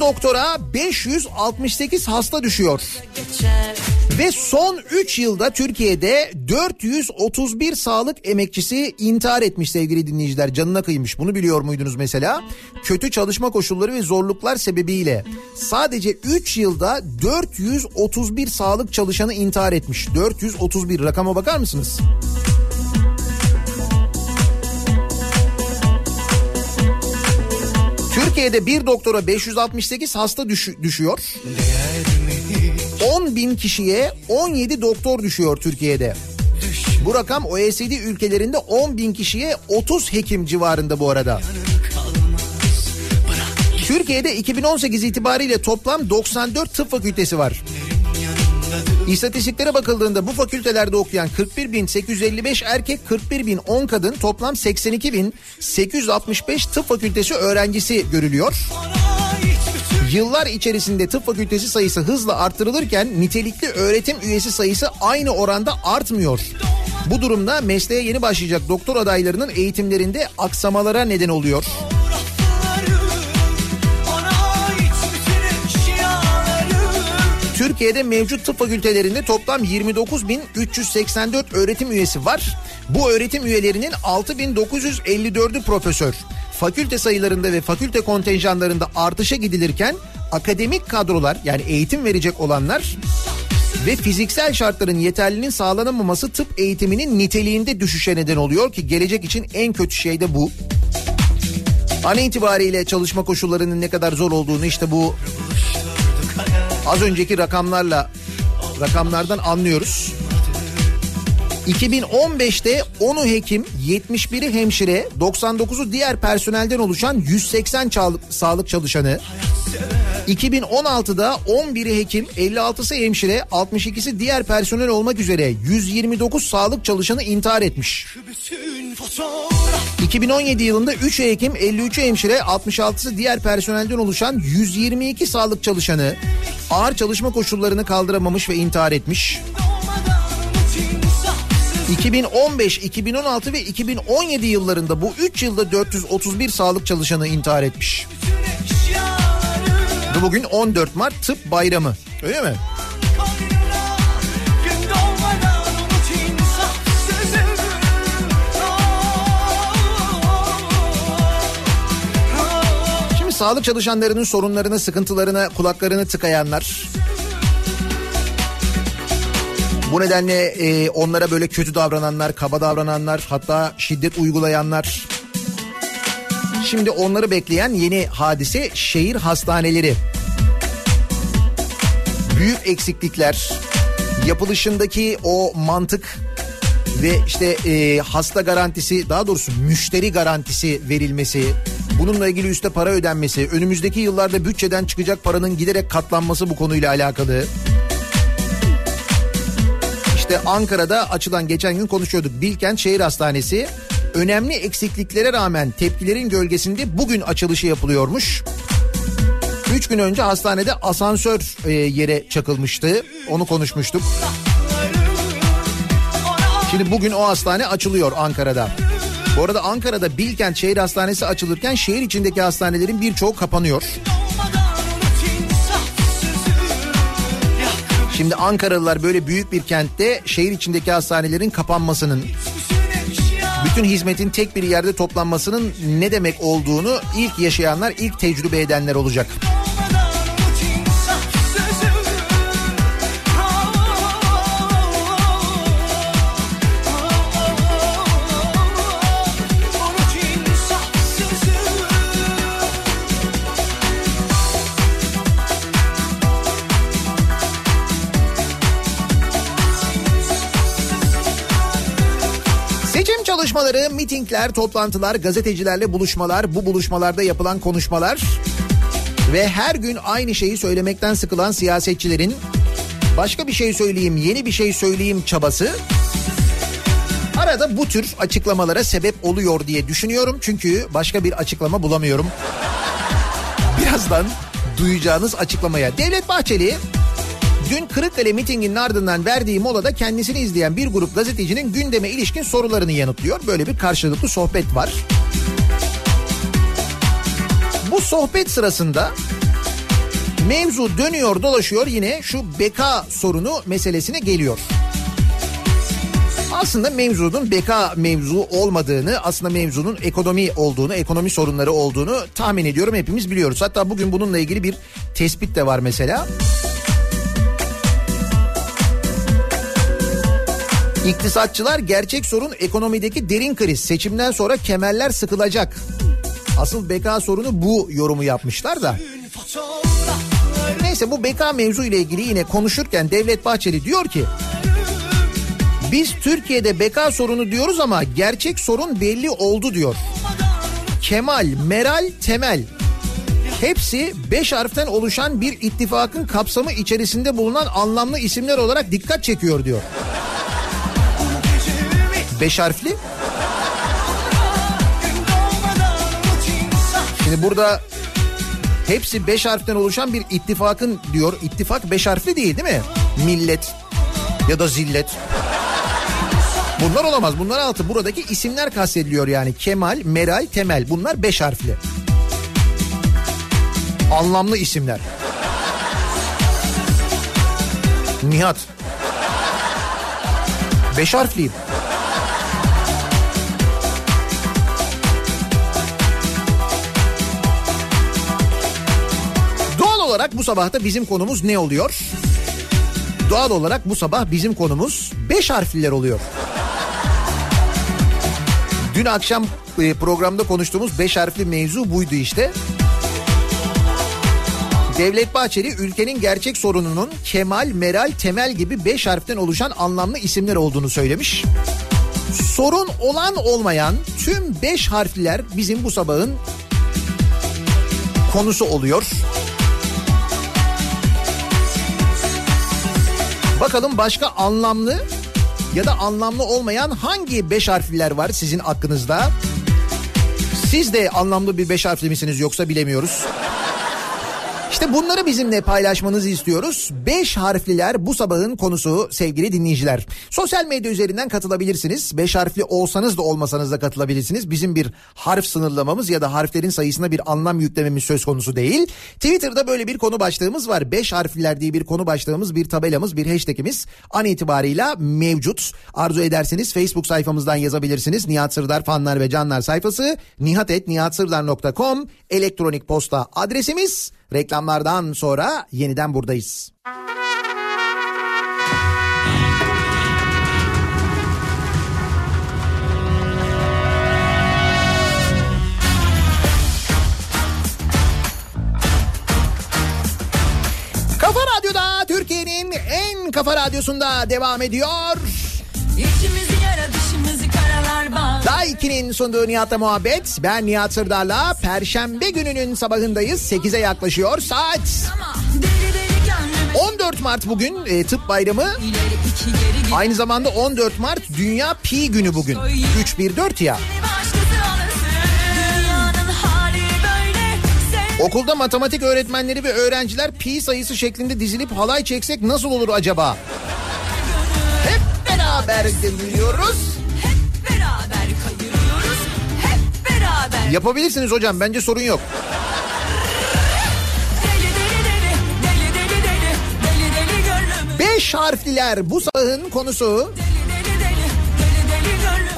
Doktora 568 hasta düşüyor. Ve son 3 yılda Türkiye'de 431 sağlık emekçisi intihar etmiş sevgili dinleyiciler. Canına kıymış. Bunu biliyor muydunuz mesela? Kötü çalışma koşulları ve zorluklar sebebiyle sadece 3 yılda 431 sağlık çalışanı intihar etmiş. 431 rakama bakar mısınız? Türkiye'de bir doktora 568 hasta düş- düşüyor. 10 bin kişiye 17 doktor düşüyor Türkiye'de. Bu rakam OECD ülkelerinde 10 bin kişiye 30 hekim civarında bu arada. Türkiye'de 2018 itibariyle toplam 94 tıp fakültesi var. İstatistiklere bakıldığında bu fakültelerde okuyan 41.855 erkek, 41.010 kadın toplam 82.865 tıp fakültesi öğrencisi görülüyor. Yıllar içerisinde tıp fakültesi sayısı hızla artırılırken nitelikli öğretim üyesi sayısı aynı oranda artmıyor. Bu durumda mesleğe yeni başlayacak doktor adaylarının eğitimlerinde aksamalara neden oluyor. Ona Türkiye'de mevcut tıp fakültelerinde toplam 29.384 öğretim üyesi var. Bu öğretim üyelerinin 6.954'ü profesör. Fakülte sayılarında ve fakülte kontenjanlarında artışa gidilirken akademik kadrolar yani eğitim verecek olanlar ve fiziksel şartların yeterliliğinin sağlanamaması tıp eğitiminin niteliğinde düşüşe neden oluyor ki gelecek için en kötü şey de bu. An itibariyle çalışma koşullarının ne kadar zor olduğunu işte bu az önceki rakamlarla rakamlardan anlıyoruz. 2015'te 10'u hekim, 71'i hemşire, 99'u diğer personelden oluşan 180 çal- sağlık çalışanı. 2016'da 11'i hekim, 56'sı hemşire, 62'si diğer personel olmak üzere 129 sağlık çalışanı intihar etmiş. 2017 yılında 3 hekim, 53 hemşire, 66'sı diğer personelden oluşan 122 sağlık çalışanı ağır çalışma koşullarını kaldıramamış ve intihar etmiş. 2015, 2016 ve 2017 yıllarında bu 3 yılda 431 sağlık çalışanı intihar etmiş. Ve bugün 14 Mart Tıp Bayramı. Öyle mi? Şimdi sağlık çalışanlarının sorunlarına, sıkıntılarına kulaklarını tıkayanlar. Bu nedenle e, onlara böyle kötü davrananlar, kaba davrananlar, hatta şiddet uygulayanlar. Şimdi onları bekleyen yeni hadise şehir hastaneleri. Büyük eksiklikler, yapılışındaki o mantık ve işte e, hasta garantisi daha doğrusu müşteri garantisi verilmesi, bununla ilgili üste para ödenmesi, önümüzdeki yıllarda bütçeden çıkacak paranın giderek katlanması bu konuyla alakalı. İşte Ankara'da açılan geçen gün konuşuyorduk. Bilkent Şehir Hastanesi önemli eksikliklere rağmen tepkilerin gölgesinde bugün açılışı yapılıyormuş. Üç gün önce hastanede asansör e, yere çakılmıştı. Onu konuşmuştuk. Şimdi bugün o hastane açılıyor Ankara'da. Bu arada Ankara'da Bilkent Şehir Hastanesi açılırken şehir içindeki hastanelerin birçoğu kapanıyor. Şimdi Ankaralılar böyle büyük bir kentte şehir içindeki hastanelerin kapanmasının, bütün hizmetin tek bir yerde toplanmasının ne demek olduğunu ilk yaşayanlar, ilk tecrübe edenler olacak. Çalışmaları, mitingler, toplantılar, gazetecilerle buluşmalar, bu buluşmalarda yapılan konuşmalar ve her gün aynı şeyi söylemekten sıkılan siyasetçilerin başka bir şey söyleyeyim, yeni bir şey söyleyeyim çabası arada bu tür açıklamalara sebep oluyor diye düşünüyorum. Çünkü başka bir açıklama bulamıyorum. Birazdan duyacağınız açıklamaya. Devlet Bahçeli Dün Kırıkkale mitinginin ardından verdiği molada kendisini izleyen bir grup gazetecinin gündeme ilişkin sorularını yanıtlıyor. Böyle bir karşılıklı sohbet var. Bu sohbet sırasında mevzu dönüyor dolaşıyor yine şu beka sorunu meselesine geliyor. Aslında mevzunun beka mevzu olmadığını, aslında mevzunun ekonomi olduğunu, ekonomi sorunları olduğunu tahmin ediyorum hepimiz biliyoruz. Hatta bugün bununla ilgili bir tespit de var mesela. İktisatçılar gerçek sorun ekonomideki derin kriz. Seçimden sonra kemerler sıkılacak. Asıl beka sorunu bu yorumu yapmışlar da. Neyse bu beka mevzu ile ilgili yine konuşurken Devlet Bahçeli diyor ki biz Türkiye'de beka sorunu diyoruz ama gerçek sorun belli oldu diyor. Kemal, Meral, Temel hepsi beş harften oluşan bir ittifakın kapsamı içerisinde bulunan anlamlı isimler olarak dikkat çekiyor diyor. Beş harfli. Şimdi burada hepsi beş harften oluşan bir ittifakın diyor. İttifak beş harfli değil değil mi? Millet ya da zillet. Bunlar olamaz. Bunlar altı. Buradaki isimler kastediliyor yani. Kemal, Meral, Temel. Bunlar beş harfli. Anlamlı isimler. Nihat. Beş harfliyim. Olarak bu sabahta bizim konumuz ne oluyor? Doğal olarak bu sabah bizim konumuz beş harfliler oluyor. Dün akşam e, programda konuştuğumuz beş harfli mevzu buydu işte. Devlet Bahçeli ülkenin gerçek sorununun Kemal, Meral, Temel gibi beş harften oluşan anlamlı isimler olduğunu söylemiş. Sorun olan olmayan tüm beş harfliler bizim bu sabahın konusu oluyor. Bakalım başka anlamlı ya da anlamlı olmayan hangi beş harfliler var sizin aklınızda? Siz de anlamlı bir beş harfli misiniz yoksa bilemiyoruz. İşte bunları bizimle paylaşmanızı istiyoruz. Beş harfliler bu sabahın konusu sevgili dinleyiciler. Sosyal medya üzerinden katılabilirsiniz. Beş harfli olsanız da olmasanız da katılabilirsiniz. Bizim bir harf sınırlamamız ya da harflerin sayısına bir anlam yüklememiz söz konusu değil. Twitter'da böyle bir konu başlığımız var. Beş harfliler diye bir konu başlığımız, bir tabelamız, bir hashtagimiz an itibarıyla mevcut. Arzu ederseniz Facebook sayfamızdan yazabilirsiniz. Nihat Sırdar fanlar ve canlar sayfası nihatetnihatsırdar.com elektronik posta adresimiz. Reklamlardan sonra yeniden buradayız. Kafa Radyo'da Türkiye'nin en kafa radyosunda devam ediyor. İçimizi daha 2'nin sunduğu Nihat'la muhabbet. Ben Nihat Sırdar'la Perşembe gününün sabahındayız. 8'e yaklaşıyor saat. Ama deli deli gönlümü 14 Mart bugün e, tıp bayramı. Aynı zamanda 14 Mart Dünya Pi günü bugün. 314 ya. Okulda matematik öğretmenleri ve öğrenciler pi sayısı şeklinde dizilip halay çeksek nasıl olur acaba? Hep beraber kayırıyoruz. Hep beraber. Yapabilirsiniz hocam bence sorun yok. Beş harfliler bu sabahın konusu.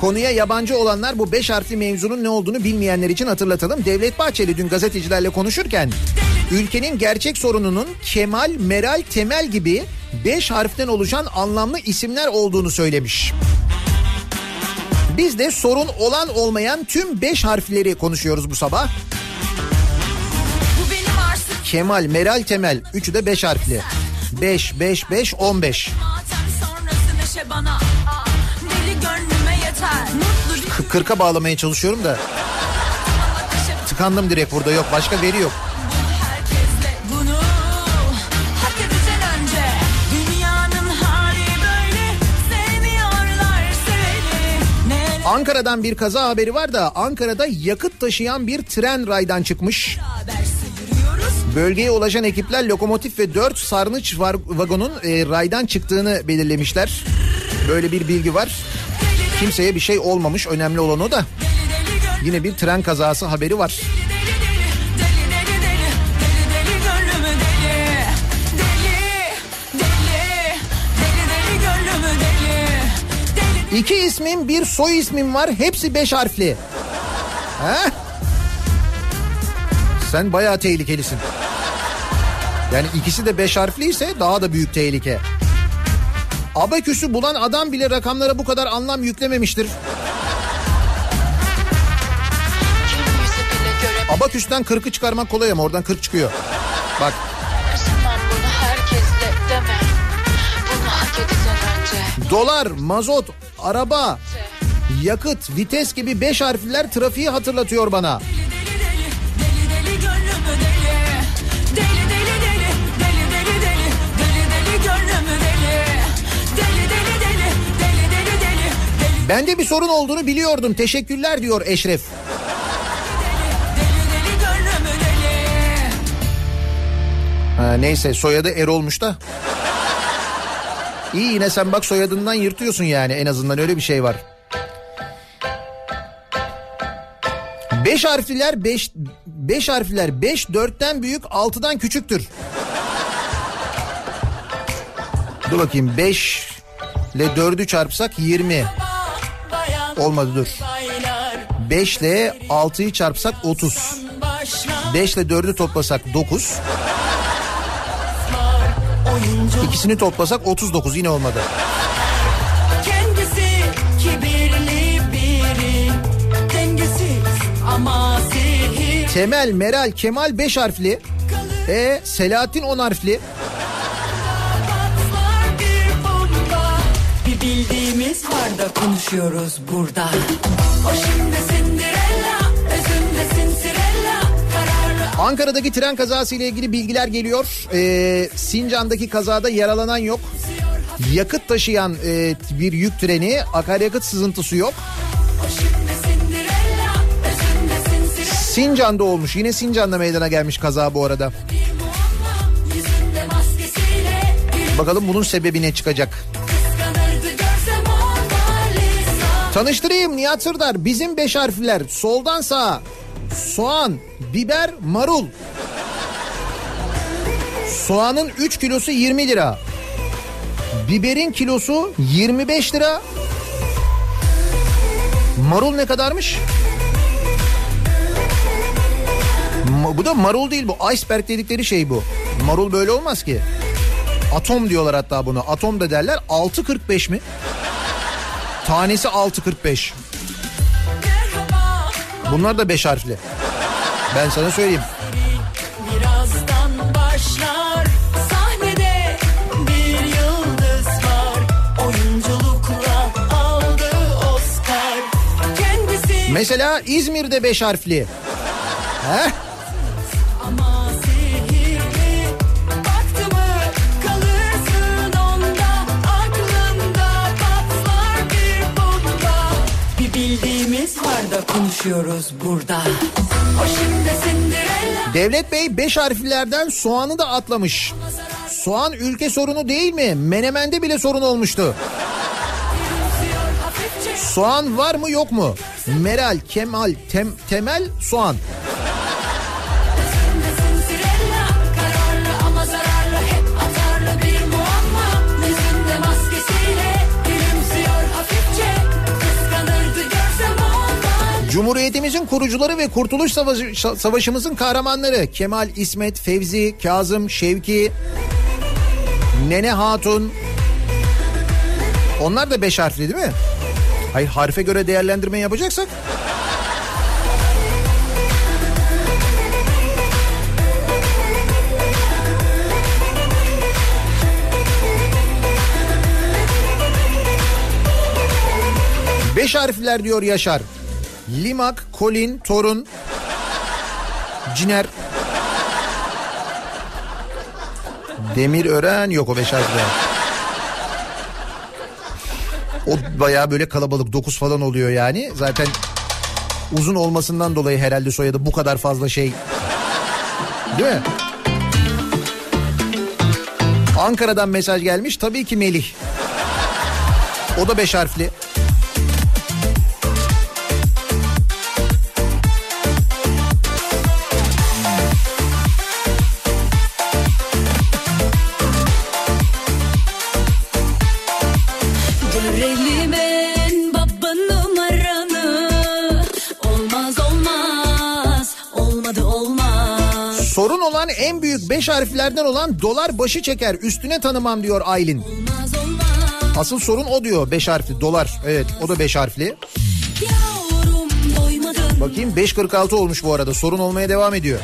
Konuya yabancı olanlar bu beş harfli mevzunun ne olduğunu bilmeyenler için hatırlatalım. Devlet Bahçeli dün gazetecilerle konuşurken ülkenin gerçek sorununun Kemal, Meral, Temel gibi beş harften oluşan anlamlı isimler olduğunu söylemiş. Biz de sorun olan olmayan tüm beş harfleri konuşuyoruz bu sabah. Bu Kemal, Meral, Temel. Üçü de beş harfli. 5, 5, 5, 15. matem sonrası neşe bana. Yeter. Mutlu 40'a bağlamaya çalışıyorum da tıkandım direkt burada yok başka veri yok. Ankara'dan bir kaza haberi var da Ankara'da yakıt taşıyan bir tren raydan çıkmış. Bölgeye ulaşan ekipler lokomotif ve 4 sarnıç vagonun e, raydan çıktığını belirlemişler. Böyle bir bilgi var. Kimseye bir şey olmamış önemli olan o da. Yine bir tren kazası haberi var. Deli İki ismim bir soy ismim var hepsi beş harfli. He? Sen bayağı tehlikelisin. Yani ikisi de beş harfliyse daha da büyük tehlike. Abaküsü bulan adam bile rakamlara bu kadar anlam yüklememiştir. Abaküsten 40'ı çıkarmak kolay ama oradan 40 çıkıyor. Bak dolar, mazot, araba, yakıt, vites gibi beş harfler trafiği hatırlatıyor bana. Deli deli gönlümü deli. Deli deli deli. Deli deli deli. Deli deli gönlümü deli. Deli deli deli. Deli deli deli. Deli Bende bir sorun olduğunu biliyordum. Teşekkürler diyor Eşref. Ha, neyse soyadı Erol'muş da. İyi yine sen bak soyadından yırtıyorsun yani en azından öyle bir şey var. Beş harfliler beş, beş harfliler beş dörtten büyük altıdan küçüktür. Dur bakayım beş ile dördü çarpsak yirmi. Olmadı dur. Beş ile altıyı çarpsak otuz. Beş ile dördü toplasak dokuz. İkisini toplasak 39 yine olmadı. kendisi kibirli biri. Dengesiz ama zehir. Temel, Meral, Kemal 5 harfli. E Selahattin 10 harfli. Bir bildiğimiz var da konuşuyoruz burada. O şimdi Cinderella, Ankara'daki tren kazası ile ilgili bilgiler geliyor. E, Sincan'daki kazada yaralanan yok. Yakıt taşıyan e, bir yük treni, akaryakıt sızıntısı yok. Sincan'da olmuş. Yine Sincan'da meydana gelmiş kaza bu arada. Bakalım bunun sebebi ne çıkacak. Tanıştırayım Nihat Sırdar. Bizim beş harfler soldan sağa. Soğan, biber, marul. Soğanın 3 kilosu 20 lira. Biberin kilosu 25 lira. Marul ne kadarmış? Ma- bu da marul değil bu. Iceberg dedikleri şey bu. Marul böyle olmaz ki. Atom diyorlar hatta bunu. Atom da derler. 6.45 mi? Tanesi 6.45. Bunlar da beş harfli. Ben sana söyleyeyim. Mesela İzmir'de beş harfli. Heh. Konuşuyoruz burada. O şimdi Cinderella. Devlet Bey beş harflilerden soğanı da atlamış. Soğan ülke sorunu değil mi? Menemen'de bile sorun olmuştu. Soğan var mı yok mu? Meral, Kemal, Tem- Temel, soğan. Cumhuriyetimizin kurucuları ve Kurtuluş Savaşı, Savaşımızın kahramanları Kemal, İsmet, Fevzi, Kazım, Şevki, Nene Hatun. Onlar da beş harfli değil mi? Hayır harfe göre değerlendirme yapacaksak. Beş harfler diyor Yaşar. Limak, Kolin, Torun, Ciner. Demirören yok o beş harfler. O bayağı böyle kalabalık 9 falan oluyor yani. Zaten uzun olmasından dolayı herhalde soyadı bu kadar fazla şey. Değil mi? Ankara'dan mesaj gelmiş. Tabii ki Melih. O da beş harfli. Olan en büyük beş harflerden olan dolar başı çeker. Üstüne tanımam diyor Aylin. Asıl sorun o diyor beş harfli dolar. Evet o da beş harfli. Yavrum doymadın. Bakayım 5.46 olmuş bu arada sorun olmaya devam ediyor.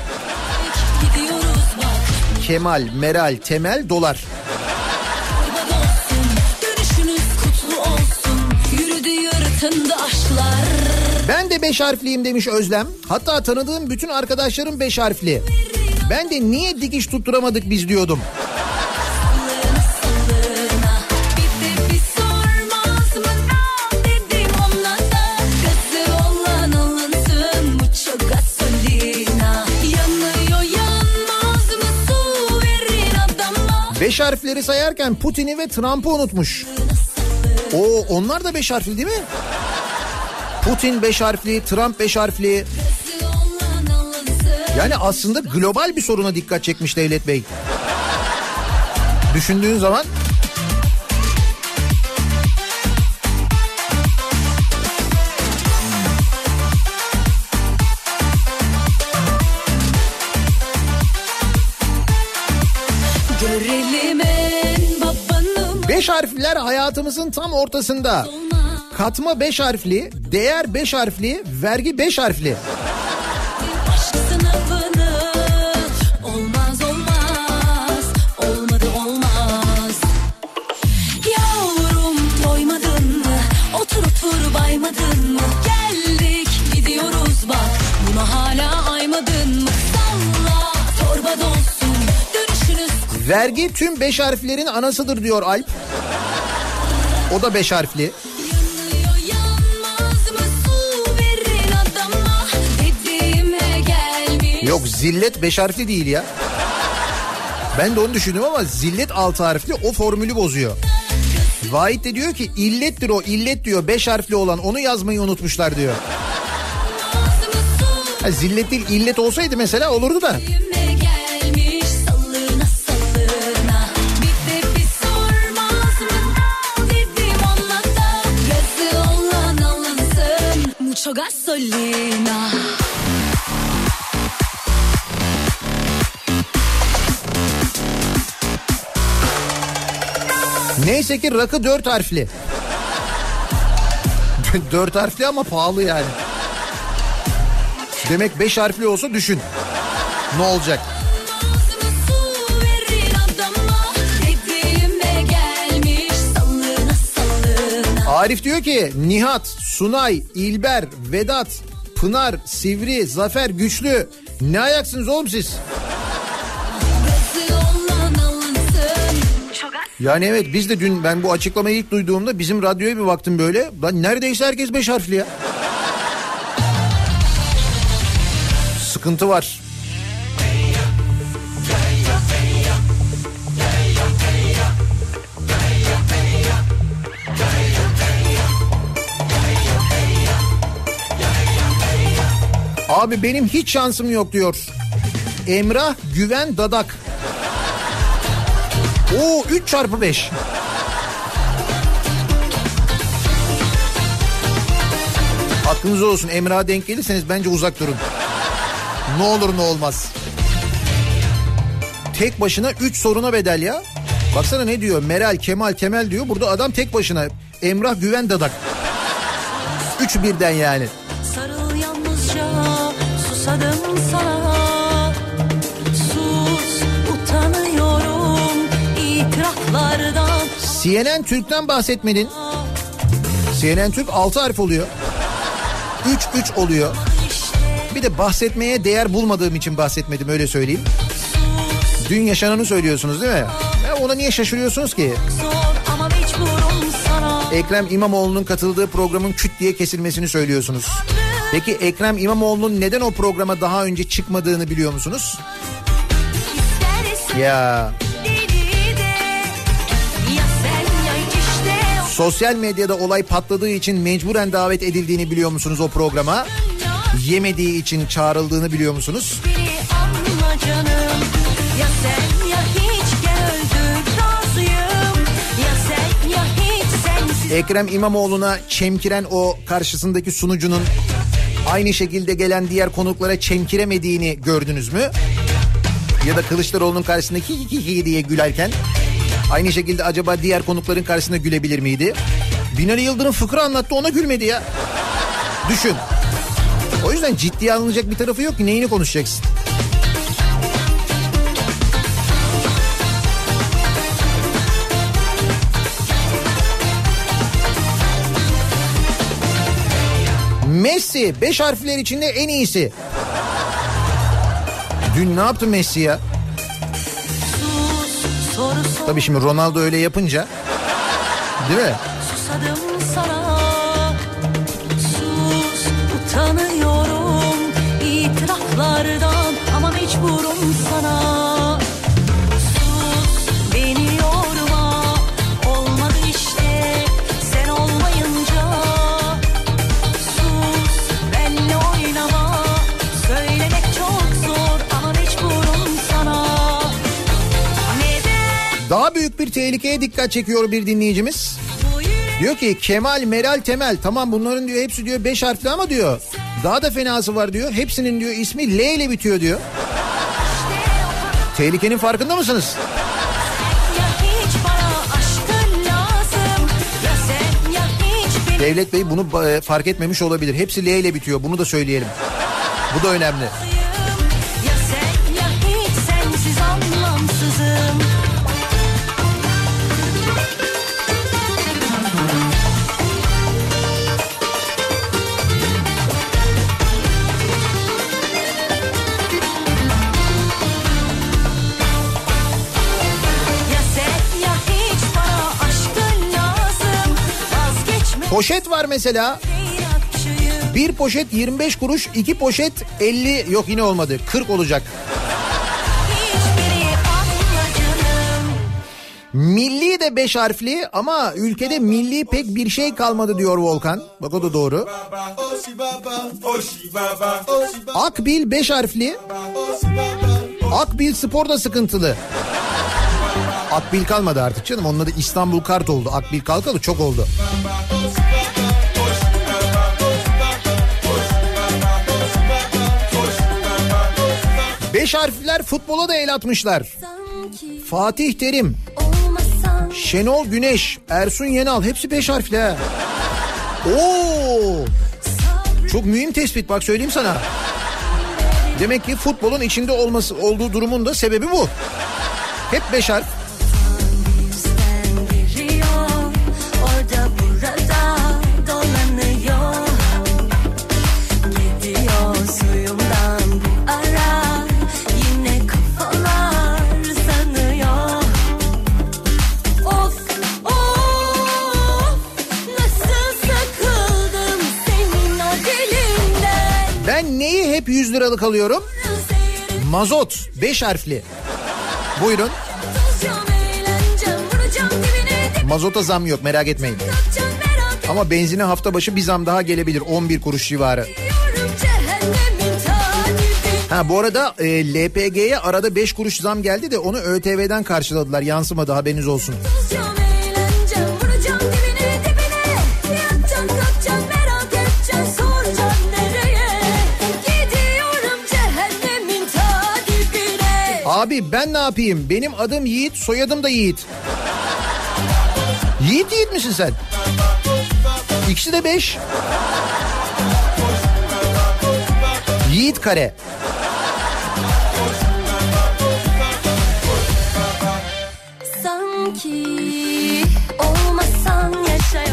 Kemal, Meral, Temel, dolar. Ben de beş harfliyim demiş Özlem. Hatta tanıdığım bütün arkadaşlarım beş harfli. Ben de niye dikiş tutturamadık biz diyordum. Beş harfleri sayarken Putin'i ve Trump'ı unutmuş. O onlar da beş harfli değil mi? Putin beş harfli, Trump beş harfli. Yani aslında global bir soruna dikkat çekmiş Devlet Bey. Düşündüğün zaman beş harfliler hayatımızın tam ortasında. Katma beş harfli, değer beş harfli, vergi beş harfli. Vergi tüm beş harflerin anasıdır diyor Alp. O da beş harfli. Yok zillet beş harfli değil ya. Ben de onu düşündüm ama zillet altı harfli o formülü bozuyor. Vahit de diyor ki illettir o illet diyor beş harfli olan onu yazmayı unutmuşlar diyor. Ha, zillet değil illet olsaydı mesela olurdu da. Gasolina Neyse ki rakı dört harfli. dört harfli ama pahalı yani. Demek beş harfli olsa düşün. Ne olacak? Arif diyor ki Nihat, Sunay, İlber, Vedat, Pınar, Sivri, Zafer, Güçlü. Ne ayaksınız oğlum siz? Yani evet biz de dün ben bu açıklamayı ilk duyduğumda bizim radyoya bir baktım böyle. Lan neredeyse herkes beş harfli ya. Sıkıntı var. Abi benim hiç şansım yok diyor. Emrah Güven Dadak. Oo 3 çarpı 5. Aklınız olsun Emrah'a denk gelirseniz bence uzak durun. Ne olur ne olmaz. Tek başına 3 soruna bedel ya. Baksana ne diyor Meral, Kemal, Temel diyor. Burada adam tek başına. Emrah Güven Dadak. Üç birden yani. CNN Türk'ten bahsetmedin. CNN Türk 6 harf oluyor. 3-3 oluyor. Bir de bahsetmeye değer bulmadığım için bahsetmedim öyle söyleyeyim. Dün yaşananı söylüyorsunuz değil mi? Ya ona niye şaşırıyorsunuz ki? Ekrem İmamoğlu'nun katıldığı programın küt diye kesilmesini söylüyorsunuz. Peki Ekrem İmamoğlu'nun neden o programa daha önce çıkmadığını biliyor musunuz? Ya sosyal medyada olay patladığı için mecburen davet edildiğini biliyor musunuz o programa? Yemediği için çağrıldığını biliyor musunuz? Ekrem İmamoğlu'na çemkiren o karşısındaki sunucunun aynı şekilde gelen diğer konuklara çemkiremediğini gördünüz mü? Ya da Kılıçdaroğlu'nun karşısında hi hi hi diye gülerken aynı şekilde acaba diğer konukların karşısında gülebilir miydi? Binali Yıldırım fıkra anlattı ona gülmedi ya. Düşün. O yüzden ciddiye alınacak bir tarafı yok ki neyini konuşacaksın? Messi 5 harfler içinde en iyisi. Dün ne yaptı Messi ya? Tabii şimdi Ronaldo öyle yapınca değil mi? Tehlikeye dikkat çekiyor bir dinleyicimiz. Diyor ki Kemal, Meral, Temel tamam bunların diyor hepsi diyor 5 harfli ama diyor daha da fenası var diyor. Hepsinin diyor ismi L ile bitiyor diyor. Tehlikenin farkında mısınız? Devlet Bey bunu e, fark etmemiş olabilir. Hepsi L ile bitiyor. Bunu da söyleyelim. Bu da önemli. Poşet var mesela. Bir poşet 25 kuruş, iki poşet 50 yok yine olmadı. 40 olacak. Milli de 5 harfli ama ülkede milli pek bir şey kalmadı diyor Volkan. Bak o da doğru. Akbil 5 harfli. Akbil spor da sıkıntılı. Akbil kalmadı artık canım. Onun adı İstanbul Kart oldu. Akbil kalkalı çok oldu. Beş harfler futbola da el atmışlar. Fatih Terim, Şenol Güneş, Ersun Yenal hepsi beş harfli ha. Oo! Çok mühim tespit bak söyleyeyim sana. Demek ki futbolun içinde olması olduğu durumun da sebebi bu. Hep beş harf. Liralık alıyorum. Mazot 5 harfli. Buyurun. Mazota zam yok merak etmeyin. Ama benzine hafta başı bir zam daha gelebilir 11 kuruş civarı. Ha bu arada e, LPG'ye arada 5 kuruş zam geldi de onu ÖTV'den karşıladılar. Yansımadı haberiniz olsun. Abi ben ne yapayım? Benim adım Yiğit, soyadım da Yiğit. Yiğit Yiğit misin sen? İkisi de 5. Yiğit Kare.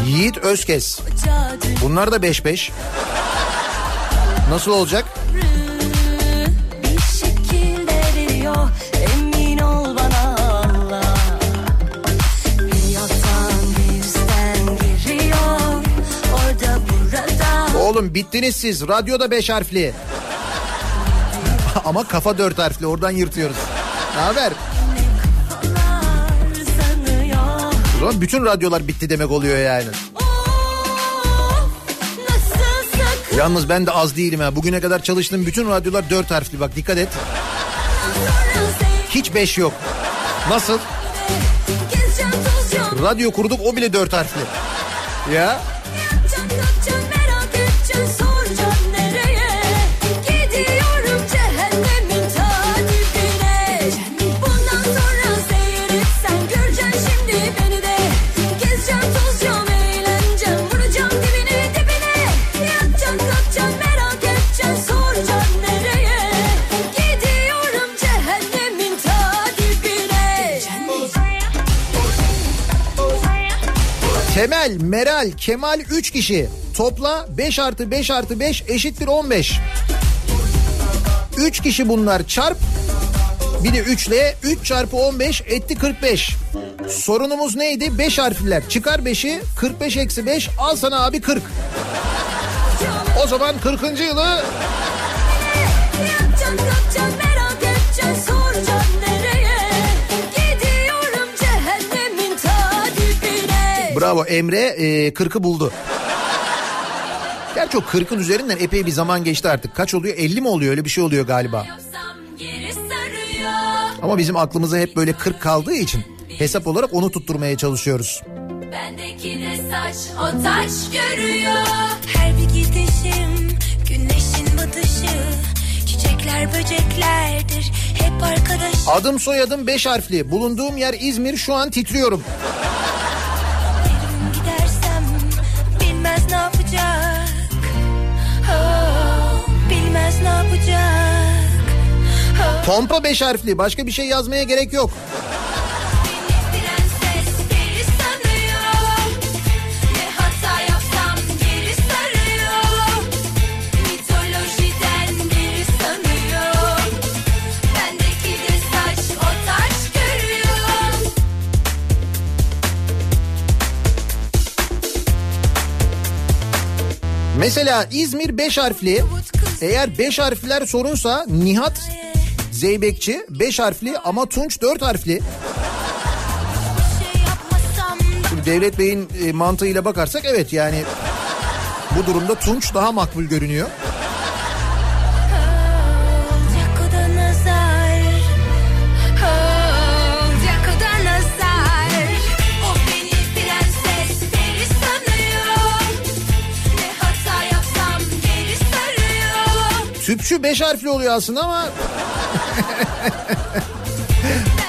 Yiğit Özkes. Bunlar da 5-5. Nasıl olacak? Oğlum bittiniz siz. Radyoda 5 harfli. Ama kafa 4 harfli. Oradan yırtıyoruz. Ne haber? O zaman bütün radyolar bitti demek oluyor yani. Of, Yalnız ben de az değilim ha. Bugüne kadar çalıştığım bütün radyolar 4 harfli. Bak dikkat et. Hiç 5 yok. Nasıl? Radyo kurduk o bile 4 harfli. Ya Temel, Meral, Kemal 3 kişi. Topla 5 artı 5 artı 5 eşittir 15. 3 kişi bunlar çarp. Bir de 3 ile 3 çarpı 15 etti 45. Sorunumuz neydi? 5 harfliler. Çıkar 5'i 45 eksi 5 al sana abi 40. O zaman 40. yılı Yapacağım kaçacağım bravo Emre e, 40'ı buldu. Gerçi o 40'ın üzerinden epey bir zaman geçti artık. Kaç oluyor? 50 mi oluyor? Öyle bir şey oluyor galiba. Ama bizim aklımıza hep böyle 40 kaldığı için hesap olarak onu tutturmaya çalışıyoruz. Bendeki de saç o taç görüyor Her bir gidişim güneşin batışı Çiçekler böceklerdir hep arkadaş Adım soyadım 5 harfli. Bulunduğum yer İzmir. Şu an titriyorum. Pompa 5 harfli. Başka bir şey yazmaya gerek yok. Mesela İzmir 5 harfli. Eğer 5 harfler sorunsa Nihat Zeybekçi 5 harfli ama Tunç 4 harfli. Şimdi Devlet Bey'in e, mantığıyla bakarsak evet yani bu durumda Tunç daha makbul görünüyor. Tüpçü 5 harfli oluyor aslında ama...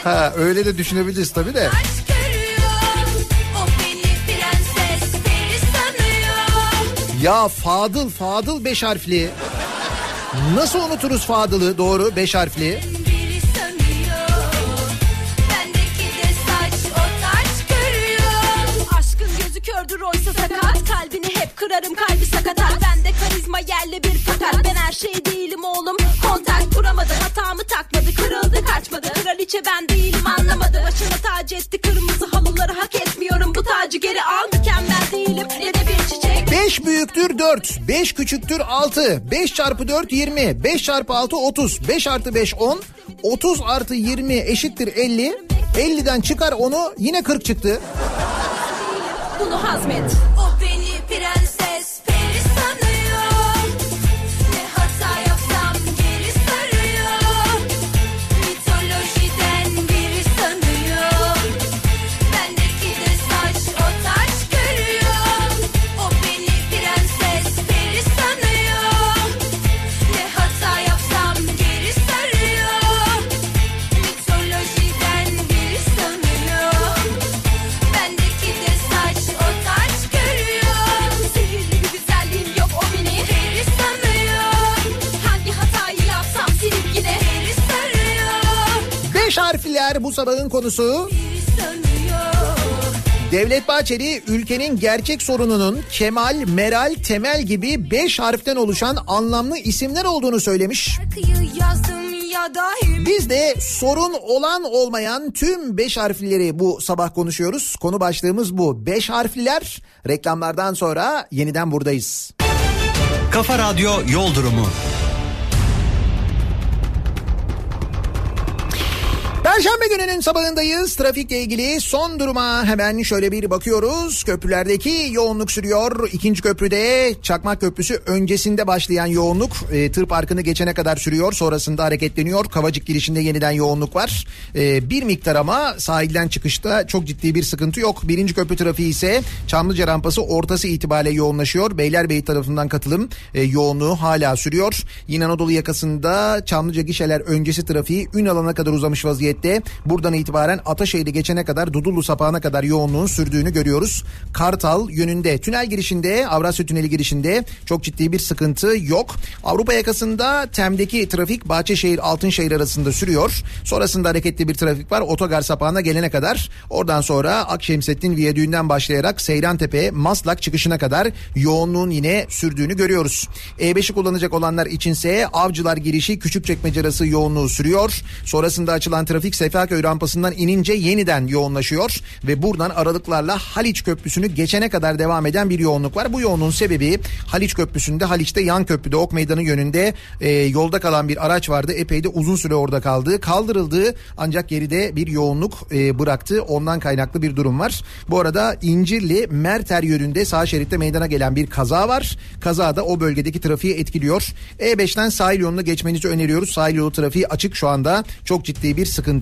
ha öyle de düşünebiliriz tabii de. Ya Fadıl, Fadıl 5 harfli. Nasıl unuturuz Fadıl'ı doğru 5 harfli? Biri sanıyor Bendeki de saç o taç görüyor Aşkın gözü kördür oysa sakat Kalbini hep kırarım kalbi sakatat Bende karizma yerli bir fakat Ben her şey değilim oğlum. Kontak kuramadı hatamı takmadı Kırıldı kaçmadı. Kraliçe ben değilim anlamadı. Başına tac etti kırmızı halıları hak etmiyorum. Bu tacı geri al mükemmel değilim. Ne de bir çiçek. 5 5 büyüktür 4, 5 küçüktür 6, 5 çarpı 4 20, 5 çarpı 6 30, 5 artı 5 10, 30 artı 20 eşittir 50. 50'den çıkar onu yine 40 çıktı. Bunu hazmet. O 5 harfler bu sabahın konusu. Devlet Bahçeli ülkenin gerçek sorununun Kemal, Meral, Temel gibi 5 harften oluşan anlamlı isimler olduğunu söylemiş. Biz de sorun olan olmayan tüm 5 harflileri bu sabah konuşuyoruz. Konu başlığımız bu. 5 harfliler reklamlardan sonra yeniden buradayız. Kafa Radyo Yol Durumu. Perşembe gününün sabahındayız. Trafikle ilgili son duruma hemen şöyle bir bakıyoruz. Köprülerdeki yoğunluk sürüyor. İkinci köprüde Çakmak Köprüsü öncesinde başlayan yoğunluk e, tır parkını geçene kadar sürüyor. Sonrasında hareketleniyor. Kavacık girişinde yeniden yoğunluk var. E, bir miktar ama sahilden çıkışta çok ciddi bir sıkıntı yok. Birinci köprü trafiği ise Çamlıca rampası ortası itibariyle yoğunlaşıyor. Beylerbeyi tarafından katılım e, yoğunluğu hala sürüyor. Yine Anadolu yakasında Çamlıca gişeler öncesi trafiği Ünalan'a kadar uzamış vaziyette. Buradan itibaren Ataşehir'i geçene kadar Dudullu sapağına kadar yoğunluğun sürdüğünü görüyoruz. Kartal yönünde tünel girişinde Avrasya Tüneli girişinde çok ciddi bir sıkıntı yok. Avrupa yakasında Tem'deki trafik Bahçeşehir Altınşehir arasında sürüyor. Sonrasında hareketli bir trafik var otogar sapağına gelene kadar. Oradan sonra Akşemsettin Viyadüğü'nden başlayarak Seyrantepe Maslak çıkışına kadar yoğunluğun yine sürdüğünü görüyoruz. E5'i kullanacak olanlar içinse Avcılar girişi Küçükçekmece arası yoğunluğu sürüyor. Sonrasında açılan trafik Sefaköy rampasından inince yeniden yoğunlaşıyor ve buradan aralıklarla Haliç Köprüsü'nü geçene kadar devam eden bir yoğunluk var. Bu yoğunluğun sebebi Haliç Köprüsü'nde Haliç'te yan köprüde Ok Meydanı yönünde e, yolda kalan bir araç vardı. Epey de uzun süre orada kaldı. Kaldırıldı ancak geride bir yoğunluk e, bıraktı. Ondan kaynaklı bir durum var. Bu arada İncirli Merter yönünde sağ şeritte meydana gelen bir kaza var. Kaza da o bölgedeki trafiği etkiliyor. E5'ten sahil yoluna geçmenizi öneriyoruz. Sahil yolu trafiği açık şu anda. Çok ciddi bir sıkıntı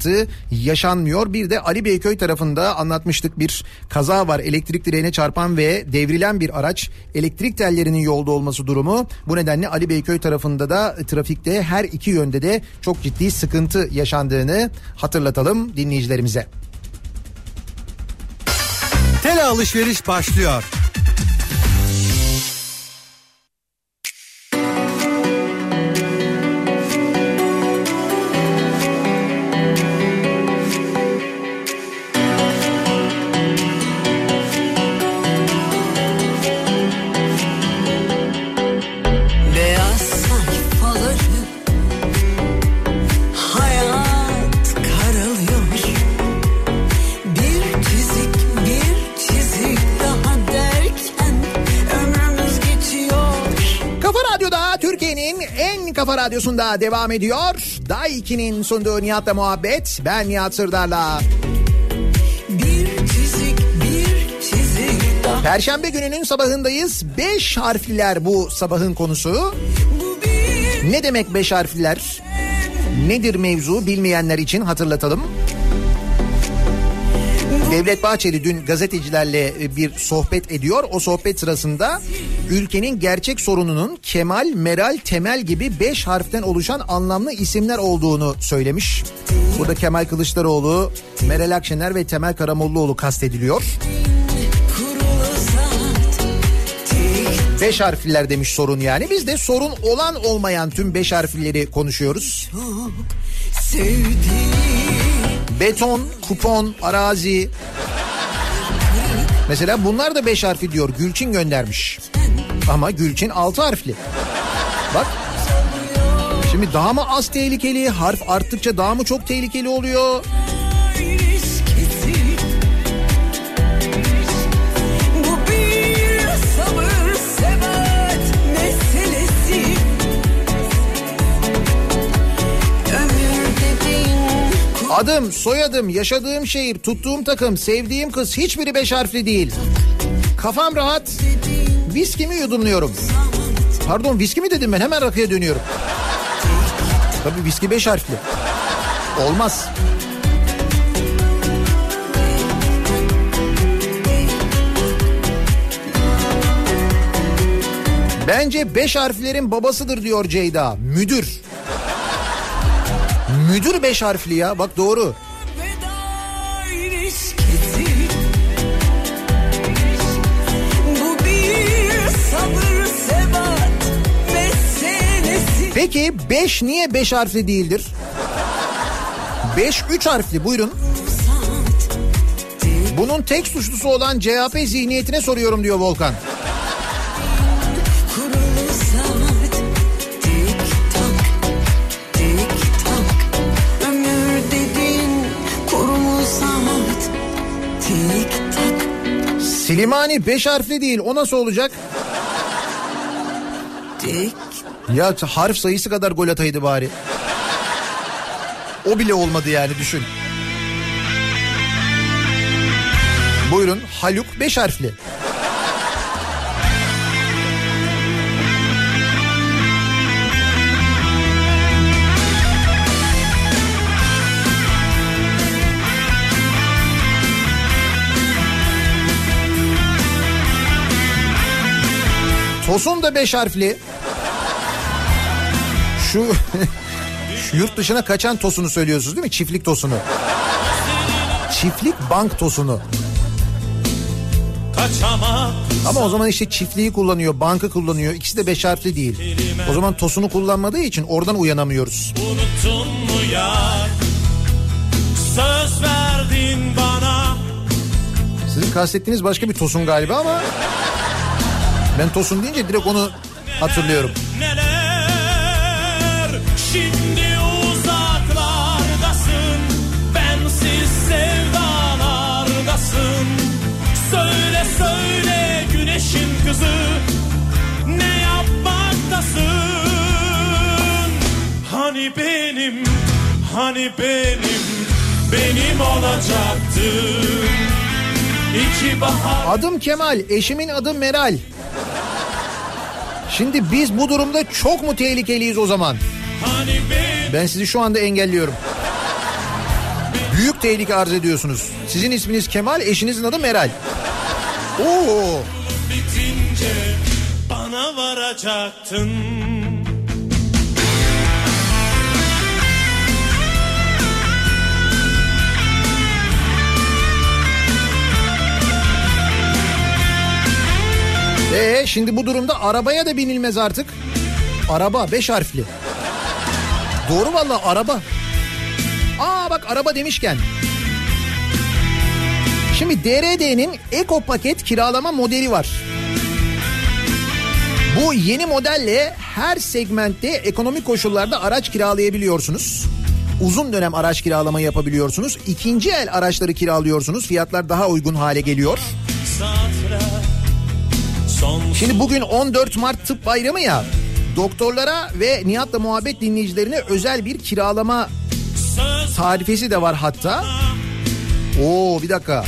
yaşanmıyor. Bir de Ali Beyköy tarafında anlatmıştık bir kaza var. Elektrik direğine çarpan ve devrilen bir araç. Elektrik tellerinin yolda olması durumu. Bu nedenle Ali Beyköy tarafında da trafikte her iki yönde de çok ciddi sıkıntı yaşandığını hatırlatalım dinleyicilerimize. Tele alışveriş başlıyor. Radyosunda devam ediyor. Day 2'nin sunduğu Nihat'la muhabbet. Ben Nihat Sırdar'la. Bir çizik bir çizik daha Perşembe gününün sabahındayız. 5 harfliler bu sabahın konusu. Bu bir Ne demek 5 harfliler? Nedir mevzu bilmeyenler için hatırlatalım. Devlet Bahçeli dün gazetecilerle e, bir sohbet ediyor. O sohbet sırasında ülkenin gerçek sorununun Kemal, Meral, Temel gibi 5 harften oluşan anlamlı isimler olduğunu söylemiş. Burada Kemal Kılıçdaroğlu, Meral Akşener ve Temel Karamollaoğlu kastediliyor. 5 harfliler demiş sorun yani. Biz de sorun olan olmayan tüm 5 harflileri konuşuyoruz. Beton, kupon, arazi. Mesela bunlar da 5 harfli diyor. Gülçin göndermiş. Ama Gülçin altı harfli. Bak. Şimdi daha mı az tehlikeli? Harf arttıkça daha mı çok tehlikeli oluyor? Adım, soyadım, yaşadığım şehir, tuttuğum takım, sevdiğim kız hiçbiri beş harfli değil. Kafam rahat. Viskimi yudumluyorum. Pardon viski mi dedim ben hemen rakıya dönüyorum. Tabii viski beş harfli. Olmaz. Bence beş harflerin babasıdır diyor Ceyda. Müdür. Müdür beş harfli ya bak doğru. ilişkisi Peki 5 niye 5 harfli değildir? 5 3 harfli buyurun. Bunun tek suçlusu olan CHP zihniyetine soruyorum diyor Volkan. Silimani 5 harfli değil o nasıl olacak? Tik Ya harf sayısı kadar gol ataydı bari. O bile olmadı yani düşün. Buyurun Haluk 5 harfli. Tosun da 5 harfli. Şu, şu yurt dışına kaçan tosunu söylüyorsunuz değil mi? Çiftlik tosunu. Çiftlik bank tosunu. Ama o zaman işte çiftliği kullanıyor, bankı kullanıyor. İkisi de beş harfli değil. O zaman tosunu kullanmadığı için oradan uyanamıyoruz. unuttun mu yar Söz verdin bana Sizin kastettiğiniz başka bir tosun galiba ama... Ben tosun deyince direkt onu hatırlıyorum. neler Hani benim Benim olacaktın İki bahar Adım Kemal, eşimin adı Meral. Şimdi biz bu durumda çok mu tehlikeliyiz o zaman? Hani benim Ben sizi şu anda engelliyorum. Büyük tehlike arz ediyorsunuz. Sizin isminiz Kemal, eşinizin adı Meral. Oo. bitince bana varacaktın. Ee, şimdi bu durumda arabaya da binilmez artık. Araba beş harfli. Doğru valla araba. Aa bak araba demişken. Şimdi DRD'nin Eko paket kiralama modeli var. Bu yeni modelle her segmentte ekonomik koşullarda araç kiralayabiliyorsunuz. Uzun dönem araç kiralama yapabiliyorsunuz. İkinci el araçları kiralıyorsunuz. Fiyatlar daha uygun hale geliyor. Şimdi bugün 14 Mart Tıp Bayramı ya. Doktorlara ve Nihat'la muhabbet dinleyicilerine özel bir kiralama tarifesi de var hatta. Oo bir dakika.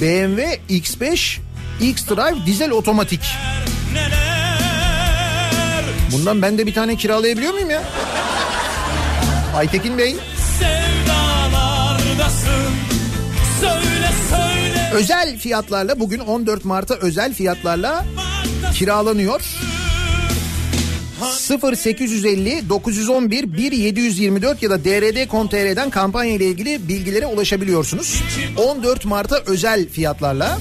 BMW X5 X-Drive dizel otomatik. Bundan ben de bir tane kiralayabiliyor muyum ya? Aytekin Bey. sevdalardasın. Söyle Özel fiyatlarla bugün 14 Mart'a özel fiyatlarla kiralanıyor. 0850 911 1724 ya da drd.com.tr'den kampanya ile ilgili bilgilere ulaşabiliyorsunuz. 14 Mart'a özel fiyatlarla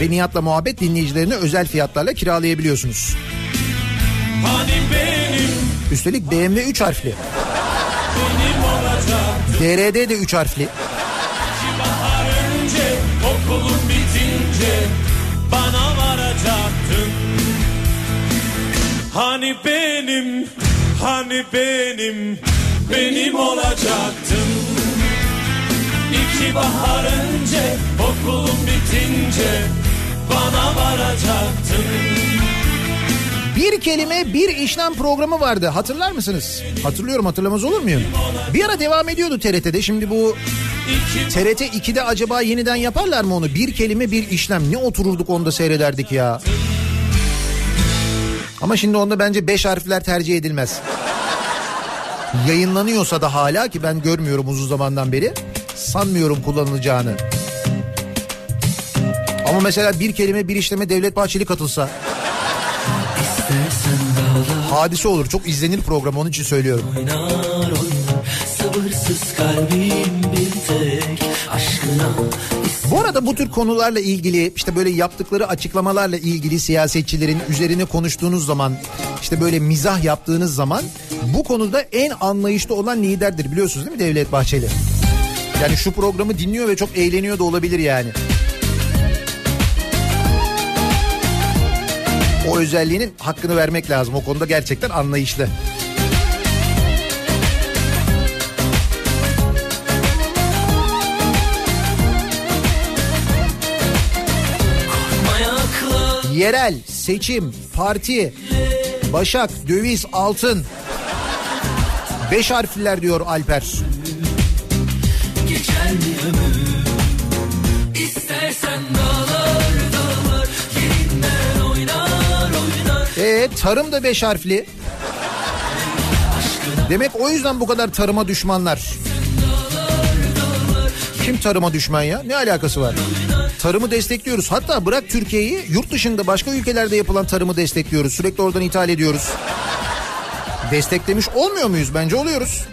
ve Nihat'la muhabbet dinleyicilerine özel fiyatlarla kiralayabiliyorsunuz. hani benim Üstelik BMW 3 harfli. benim olacak. DRD de 3 harfli. Bitince bana varacaktın. Hani benim, hani benim, benim olacaktın. İki bahar önce okulun bitince bana varacaktın. Bir kelime bir işlem programı vardı. Hatırlar mısınız? Hatırlıyorum hatırlamaz olur muyum? Bir ara devam ediyordu TRT'de. Şimdi bu TRT 2'de acaba yeniden yaparlar mı onu? Bir kelime bir işlem. Ne otururduk onda seyrederdik ya. Ama şimdi onda bence beş harfler tercih edilmez. Yayınlanıyorsa da hala ki ben görmüyorum uzun zamandan beri. Sanmıyorum kullanılacağını. Ama mesela bir kelime bir işleme Devlet Bahçeli katılsa. Hadise olur. Çok izlenir program onun için söylüyorum. Sabırsız kalbim bir tek aşkına Bu arada bu tür konularla ilgili işte böyle yaptıkları açıklamalarla ilgili siyasetçilerin üzerine konuştuğunuz zaman işte böyle mizah yaptığınız zaman bu konuda en anlayışlı olan liderdir biliyorsunuz değil mi Devlet Bahçeli? Yani şu programı dinliyor ve çok eğleniyor da olabilir yani. O özelliğinin hakkını vermek lazım. O konuda gerçekten anlayışlı. Yerel, seçim, parti, Başak, döviz, altın. Beş harfliler diyor Alper. geçer mi ömür Tarım da beş harfli. Demek o yüzden bu kadar tarıma düşmanlar. Kim tarıma düşman ya? Ne alakası var? Tarımı destekliyoruz. Hatta bırak Türkiye'yi yurt dışında başka ülkelerde yapılan tarımı destekliyoruz. Sürekli oradan ithal ediyoruz. Desteklemiş olmuyor muyuz? Bence oluyoruz.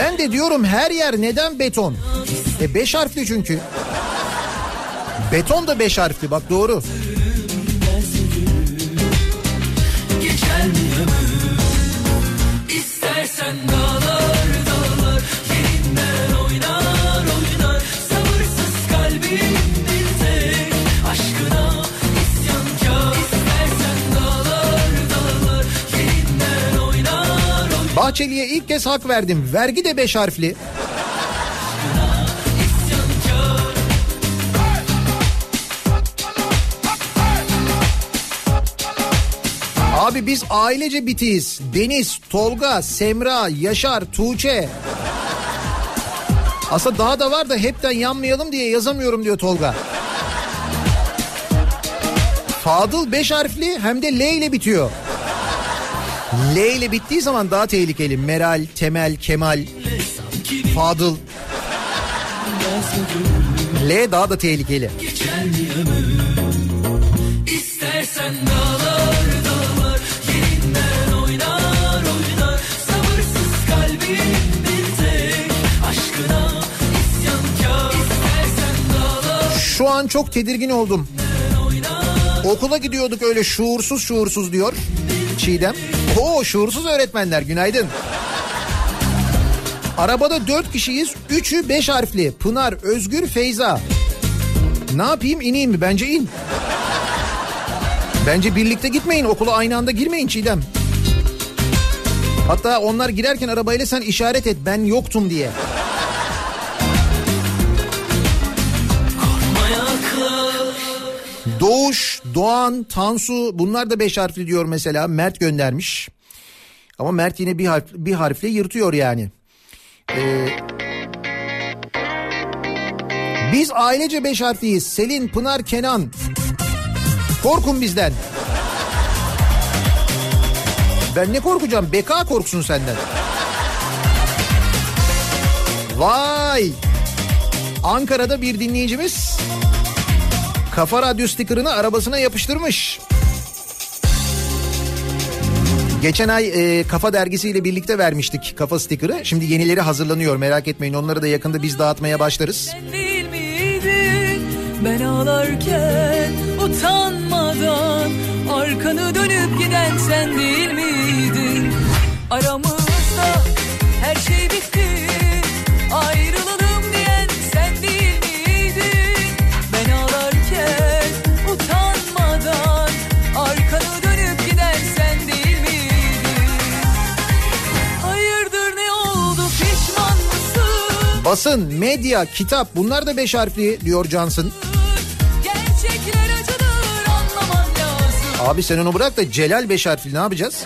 Ben de diyorum her yer neden beton? E beş harfli çünkü. Beton da beş harfli bak doğru. geçer Bahçeli'ye ilk kez hak verdim. Vergi de beş harfli. Abi biz ailece bitiyiz. Deniz, Tolga, Semra, Yaşar, Tuğçe. Aslında daha da var da hepten yanmayalım diye yazamıyorum diyor Tolga. Fadıl beş harfli hem de L ile bitiyor. L ile bittiği zaman daha tehlikeli. Meral, Temel, Kemal, Fadıl. L daha da tehlikeli. İstersen dağlar dağlar yerinden oynar oynar Sabırsız kalbim bir tek aşkına isyankar İstersen dağlar Şu an çok tedirgin oldum. Okula gidiyorduk öyle şuursuz şuursuz diyor Çiğdem. Oo şuursuz öğretmenler günaydın. Arabada dört kişiyiz. Üçü beş harfli. Pınar, Özgür, Feyza. Ne yapayım ineyim mi? Bence in. Bence birlikte gitmeyin. Okula aynı anda girmeyin Çiğdem. Hatta onlar girerken arabayla sen işaret et ben yoktum diye. Doğuş, Doğan, Tansu bunlar da beş harfli diyor mesela. Mert göndermiş. Ama Mert yine bir, harf, bir harfle yırtıyor yani. Ee, biz ailece beş harfliyiz. Selin, Pınar, Kenan. Korkun bizden. Ben ne korkacağım? Beka korksun senden. Vay! Ankara'da bir dinleyicimiz Kafa Radyo stikerini arabasına yapıştırmış. Geçen ay e, Kafa dergisiyle birlikte vermiştik Kafa stikeri. Şimdi yenileri hazırlanıyor merak etmeyin. Onları da yakında biz dağıtmaya başlarız. Ben ağlarken utanmadan arkanı dönüp giden sen değil miydin? Aramızda her şey bitti Basın, medya, kitap bunlar da beş harfli diyor acıdır lazım. Abi sen onu bırak da Celal beş harfli ne yapacağız?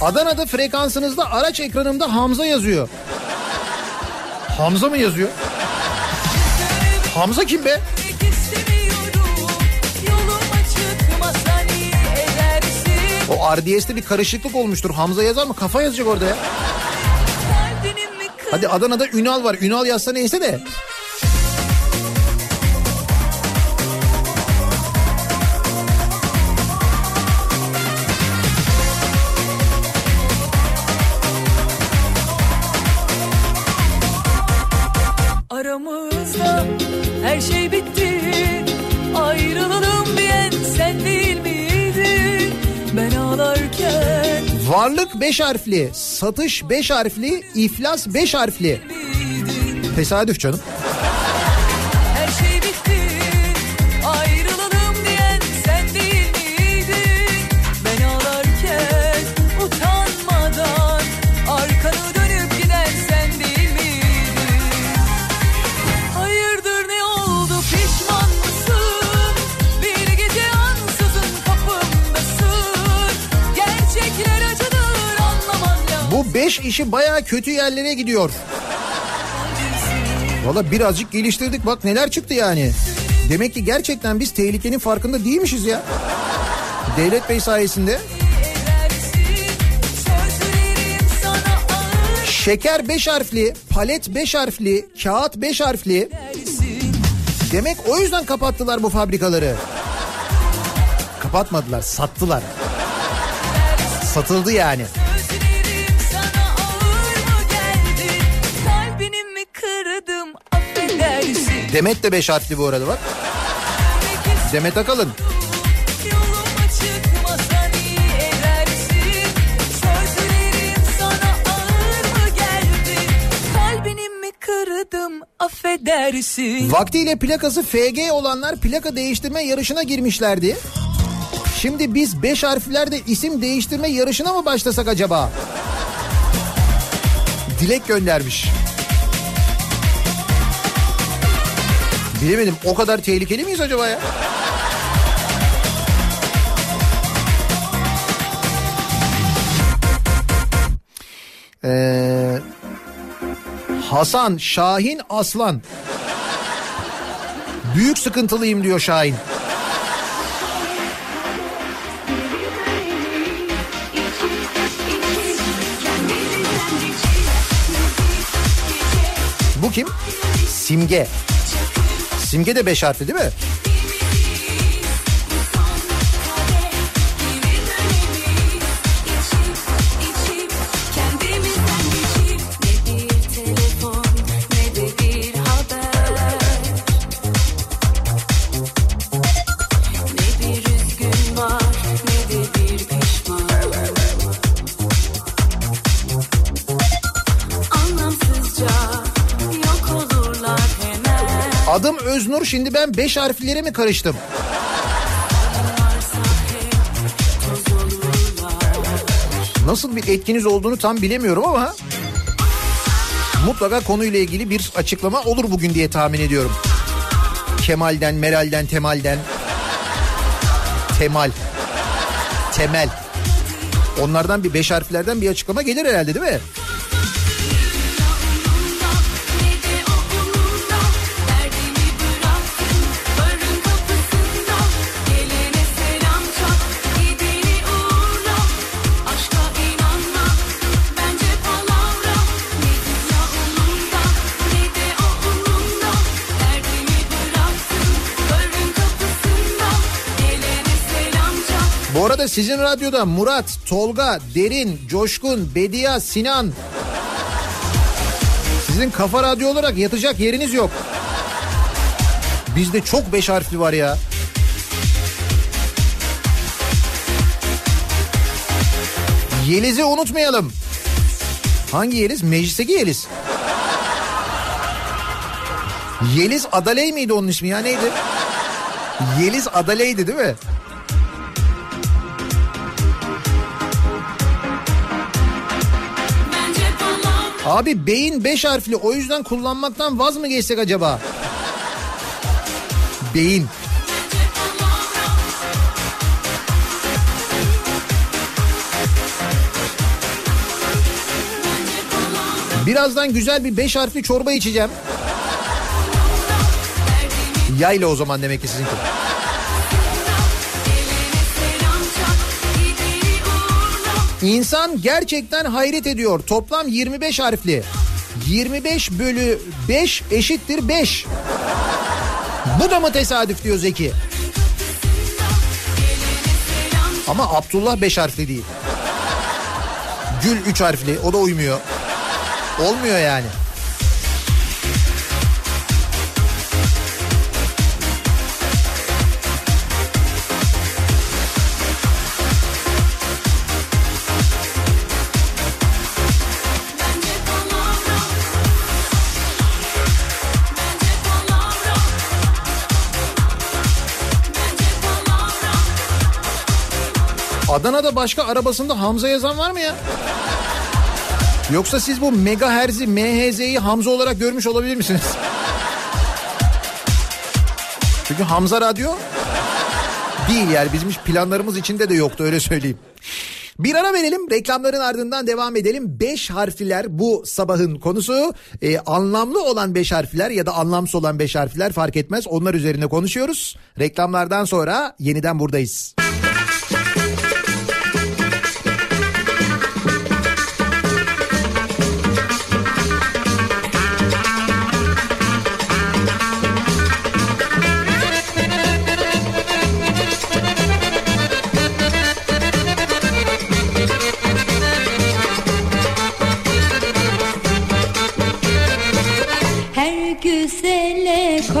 Adana'da frekansınızda araç ekranımda Hamza yazıyor. Hamza mı yazıyor? Hamza kim be? O RDS'te bir karışıklık olmuştur. Hamza yazar mı? Kafa yazacak orada ya. Hadi Adana'da Ünal var. Ünal yazsa neyse de. Varlık 5 harfli, satış 5 harfli, iflas 5 harfli. Tesadüf canım. 5 işi baya kötü yerlere gidiyor. Valla birazcık geliştirdik bak neler çıktı yani. Demek ki gerçekten biz tehlikenin farkında değilmişiz ya. Devlet Bey sayesinde. Şeker 5 harfli, palet 5 harfli, kağıt 5 harfli. Demek o yüzden kapattılar bu fabrikaları. Kapatmadılar, sattılar. Satıldı yani. Demet de 5 harfli bu arada bak. Demet Akalın. Affedersin. Vaktiyle plakası FG olanlar plaka değiştirme yarışına girmişlerdi. Şimdi biz 5 harflerde isim değiştirme yarışına mı başlasak acaba? Dilek göndermiş. Bilemedim o kadar tehlikeli miyiz acaba ya? Ee, Hasan, Şahin, Aslan. Büyük sıkıntılıyım diyor Şahin. Bu kim? Simge. Simge de beş harfli değil mi? Öznur şimdi ben beş harflere mi karıştım? Nasıl bir etkiniz olduğunu tam bilemiyorum ama mutlaka konuyla ilgili bir açıklama olur bugün diye tahmin ediyorum. Kemal'den, Meral'den, Temal'den. Temal. Temel. Onlardan bir beş harflerden bir açıklama gelir herhalde değil mi? Sizin radyoda Murat, Tolga, Derin, Coşkun, Bediye, Sinan. Sizin kafa radyo olarak yatacak yeriniz yok. Bizde çok beş harfli var ya. Yeliz'i unutmayalım. Hangi Yeliz? Meclisteki Yeliz. Yeliz Adaley miydi onun ismi ya neydi? Yeliz Adale'ydi değil mi? Abi beyin 5 harfli o yüzden kullanmaktan vaz mı geçsek acaba? Beyin. Birazdan güzel bir 5 harfli çorba içeceğim. Yayla o zaman demek ki sizinki. İnsan gerçekten hayret ediyor. Toplam 25 harfli. 25 bölü 5 eşittir 5. Bu da mı tesadüf diyor Zeki. Ama Abdullah 5 harfli değil. Gül 3 harfli o da uymuyor. Olmuyor yani. Adana'da başka arabasında Hamza yazan var mı ya? Yoksa siz bu megaherzi, MHZ'yi Hamza olarak görmüş olabilir misiniz? Çünkü Hamza Radyo değil yani bizim hiç planlarımız içinde de yoktu öyle söyleyeyim. Bir ara verelim reklamların ardından devam edelim. Beş harfliler bu sabahın konusu. Ee, anlamlı olan beş harfler ya da anlamsız olan beş harfler fark etmez. Onlar üzerine konuşuyoruz. Reklamlardan sonra yeniden buradayız. Her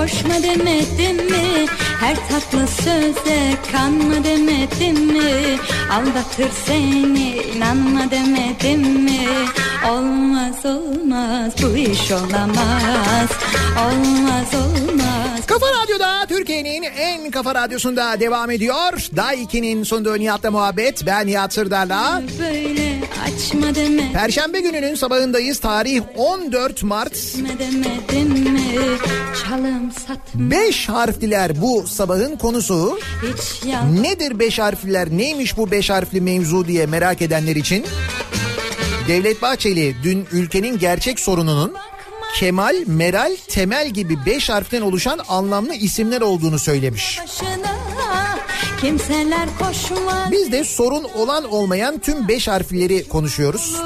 koşma demedim mi? Her tatlı söze kanma demedim mi? Aldatır seni inanma demedim mi? Olmaz olmaz bu iş olamaz. Olmaz olmaz. Kafa Radyo'da Türkiye'nin en kafa radyosunda devam ediyor. Day 2'nin sunduğu Nihat'la muhabbet. Ben Nihat Sırdar'la. Böyle açma deme. Perşembe gününün sabahındayız. Tarih 14 Mart. Çalım satma. Beş harfliler bu sabahın konusu. Nedir beş harfliler? Neymiş bu beş harfli mevzu diye merak edenler için. Devlet Bahçeli dün ülkenin gerçek sorununun Kemal, Meral, Temel gibi beş harften oluşan anlamlı isimler olduğunu söylemiş. Biz de sorun olan olmayan tüm beş harfleri konuşuyoruz.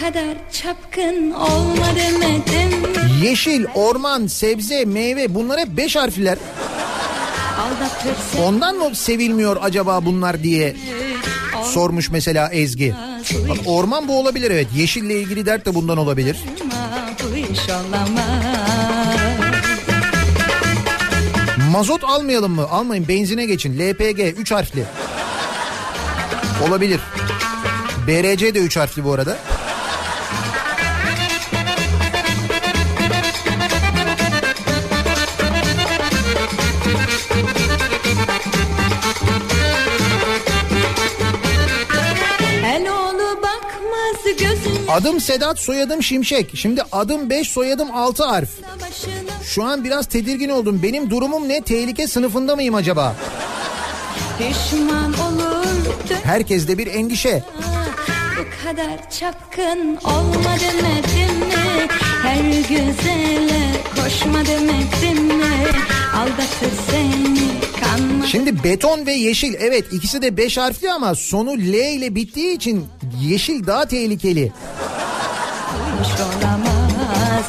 Kadar çapkın olma demedim? Yeşil, orman, sebze, meyve bunlar hep beş harfler. Ondan mı sevilmiyor acaba bunlar diye sormuş mesela Ezgi. Bak, orman bu olabilir evet. Yeşille ilgili dert de bundan olabilir. Mazot almayalım mı? Almayın benzine geçin. LPG 3 harfli. Olabilir. BRC de 3 harfli bu arada. Adım Sedat, soyadım Şimşek. Şimdi adım 5, soyadım 6 harf. Şu an biraz tedirgin oldum. Benim durumum ne? Tehlike sınıfında mıyım acaba? Herkeste bir endişe. bu kadar çapkın olma demedim Her güzele koşma demedim mi? Aldatır seni kanma Şimdi beton ve yeşil evet ikisi de 5 harfli ama sonu L ile bittiği için yeşil daha tehlikeli. Olamaz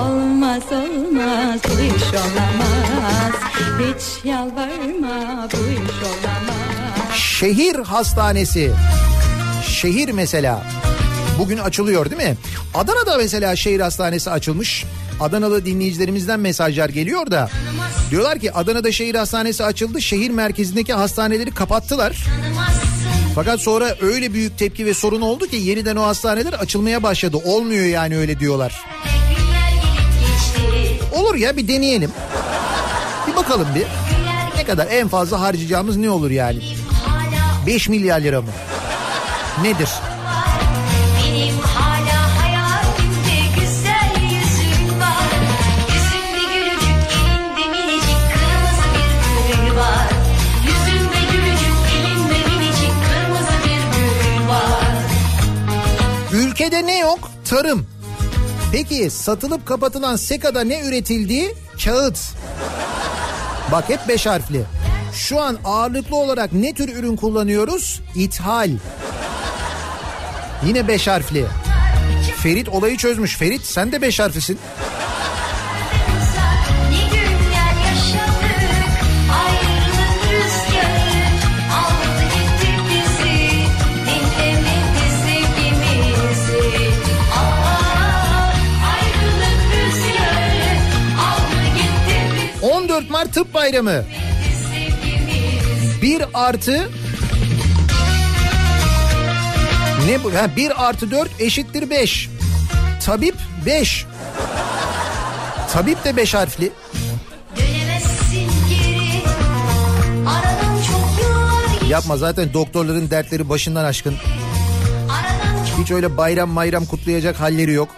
Olmaz olmaz Bu iş olamaz Hiç yalvarma Bu iş olamaz Şehir hastanesi. Şehir mesela. Bugün açılıyor değil mi? Adana'da mesela şehir hastanesi açılmış. Adanalı dinleyicilerimizden mesajlar geliyor da. Diyorlar ki Adana'da şehir hastanesi açıldı. Şehir merkezindeki hastaneleri kapattılar. Fakat sonra öyle büyük tepki ve sorun oldu ki yeniden o hastaneler açılmaya başladı. Olmuyor yani öyle diyorlar. Olur ya bir deneyelim. Bir bakalım bir. Ne kadar en fazla harcayacağımız ne olur yani? 5 milyar lira mı? Nedir? Tarım. Peki satılıp kapatılan SEKA'da ne üretildi? Kağıt. Bak hep beş harfli. Şu an ağırlıklı olarak ne tür ürün kullanıyoruz? İthal. Yine beş harfli. Ferit olayı çözmüş. Ferit sen de beş harflisin. Tıp Bayramı. 1 artı ne bu? Ha, 1 artı 4 eşittir 5. Tabip 5. Tabip de 5 harfli. Yapma zaten doktorların dertleri başından aşkın. Hiç öyle bayram bayram kutlayacak halleri yok.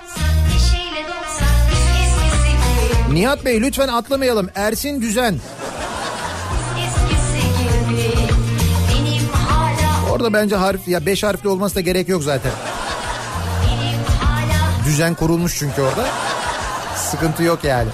Nihat Bey lütfen atlamayalım. Ersin Düzen. Orada bence harf ya 5 harfli olması da gerek yok zaten. Düzen kurulmuş çünkü orada. Sıkıntı yok yani.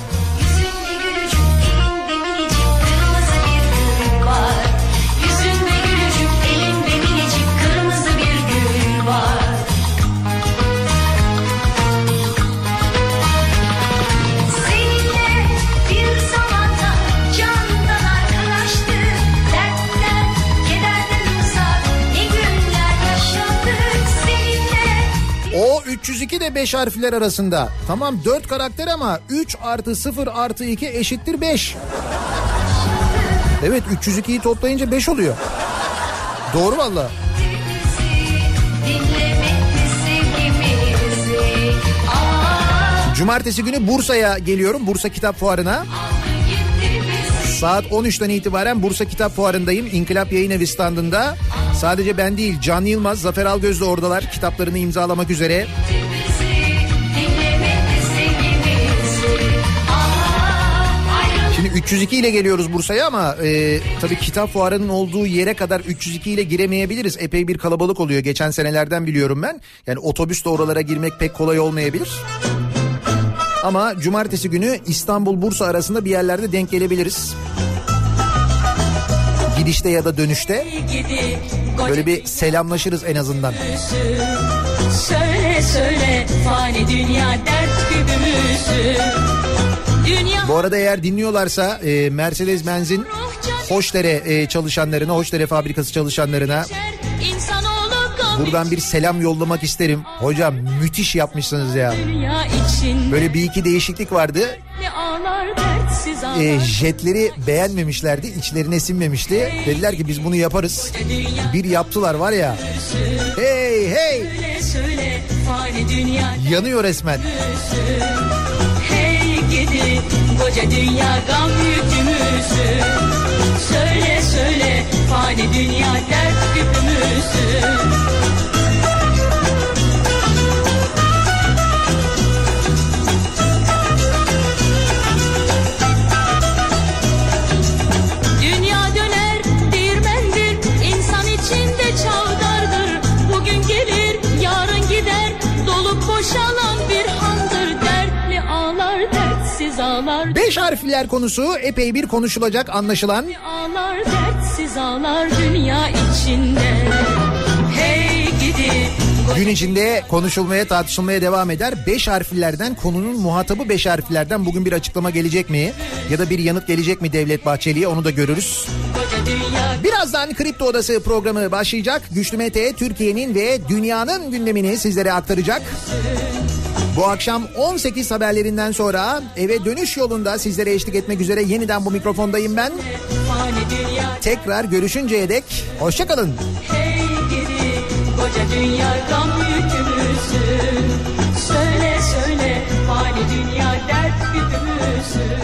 302 de 5 harfler arasında. Tamam 4 karakter ama 3 artı 0 artı 2 eşittir 5. Evet 302'yi toplayınca 5 oluyor. Doğru valla. Aa, Cumartesi günü Bursa'ya geliyorum. Bursa Kitap Fuarı'na. bizi Saat 13'ten itibaren Bursa Kitap Fuarı'ndayım. İnkılap Yayın Evi standında. Sadece ben değil Can Yılmaz, Zafer Algöz de oradalar. Kitaplarını imzalamak üzere. Şimdi 302 ile geliyoruz Bursa'ya ama e, tabii kitap fuarının olduğu yere kadar 302 ile giremeyebiliriz. Epey bir kalabalık oluyor. Geçen senelerden biliyorum ben. Yani otobüsle oralara girmek pek kolay olmayabilir. Ama cumartesi günü İstanbul-Bursa arasında bir yerlerde denk gelebiliriz. Gidişte ya da dönüşte böyle bir selamlaşırız en azından. Söyle söyle fani dünya dert kübümüzü Dünya Bu arada eğer dinliyorlarsa e, Mercedes-Benz'in Hoşdere e, çalışanlarına, Hoşdere fabrikası çalışanlarına buradan bir selam yollamak isterim. Hocam müthiş yapmışsınız ya. Böyle bir iki değişiklik vardı. E, jetleri beğenmemişlerdi, içlerine sinmemişti. Dediler ki biz bunu yaparız. Bir yaptılar var ya. Hey hey yanıyor resmen. Hey gidi koca dünya gam yükümüzü Söyle söyle fani dünya dert küpümüzü Beş harfliler konusu epey bir konuşulacak anlaşılan. Ağlar dertsiz ağlar dünya içinde Hey gidi Gün içinde konuşulmaya tartışılmaya devam eder. Beş harflilerden konunun muhatabı beş harflilerden bugün bir açıklama gelecek mi? Ya da bir yanıt gelecek mi Devlet Bahçeli'ye onu da görürüz. Birazdan Kripto Odası programı başlayacak. Güçlü Mete Türkiye'nin ve dünyanın gündemini sizlere aktaracak. Bu akşam 18 haberlerinden sonra eve dönüş yolunda sizlere eşlik etmek üzere yeniden bu mikrofondayım ben. Tekrar görüşünceye dek hoşçakalın. Hey gidi koca dünya gam yükümüzü Söyle söyle fani dünya dert küpümüzü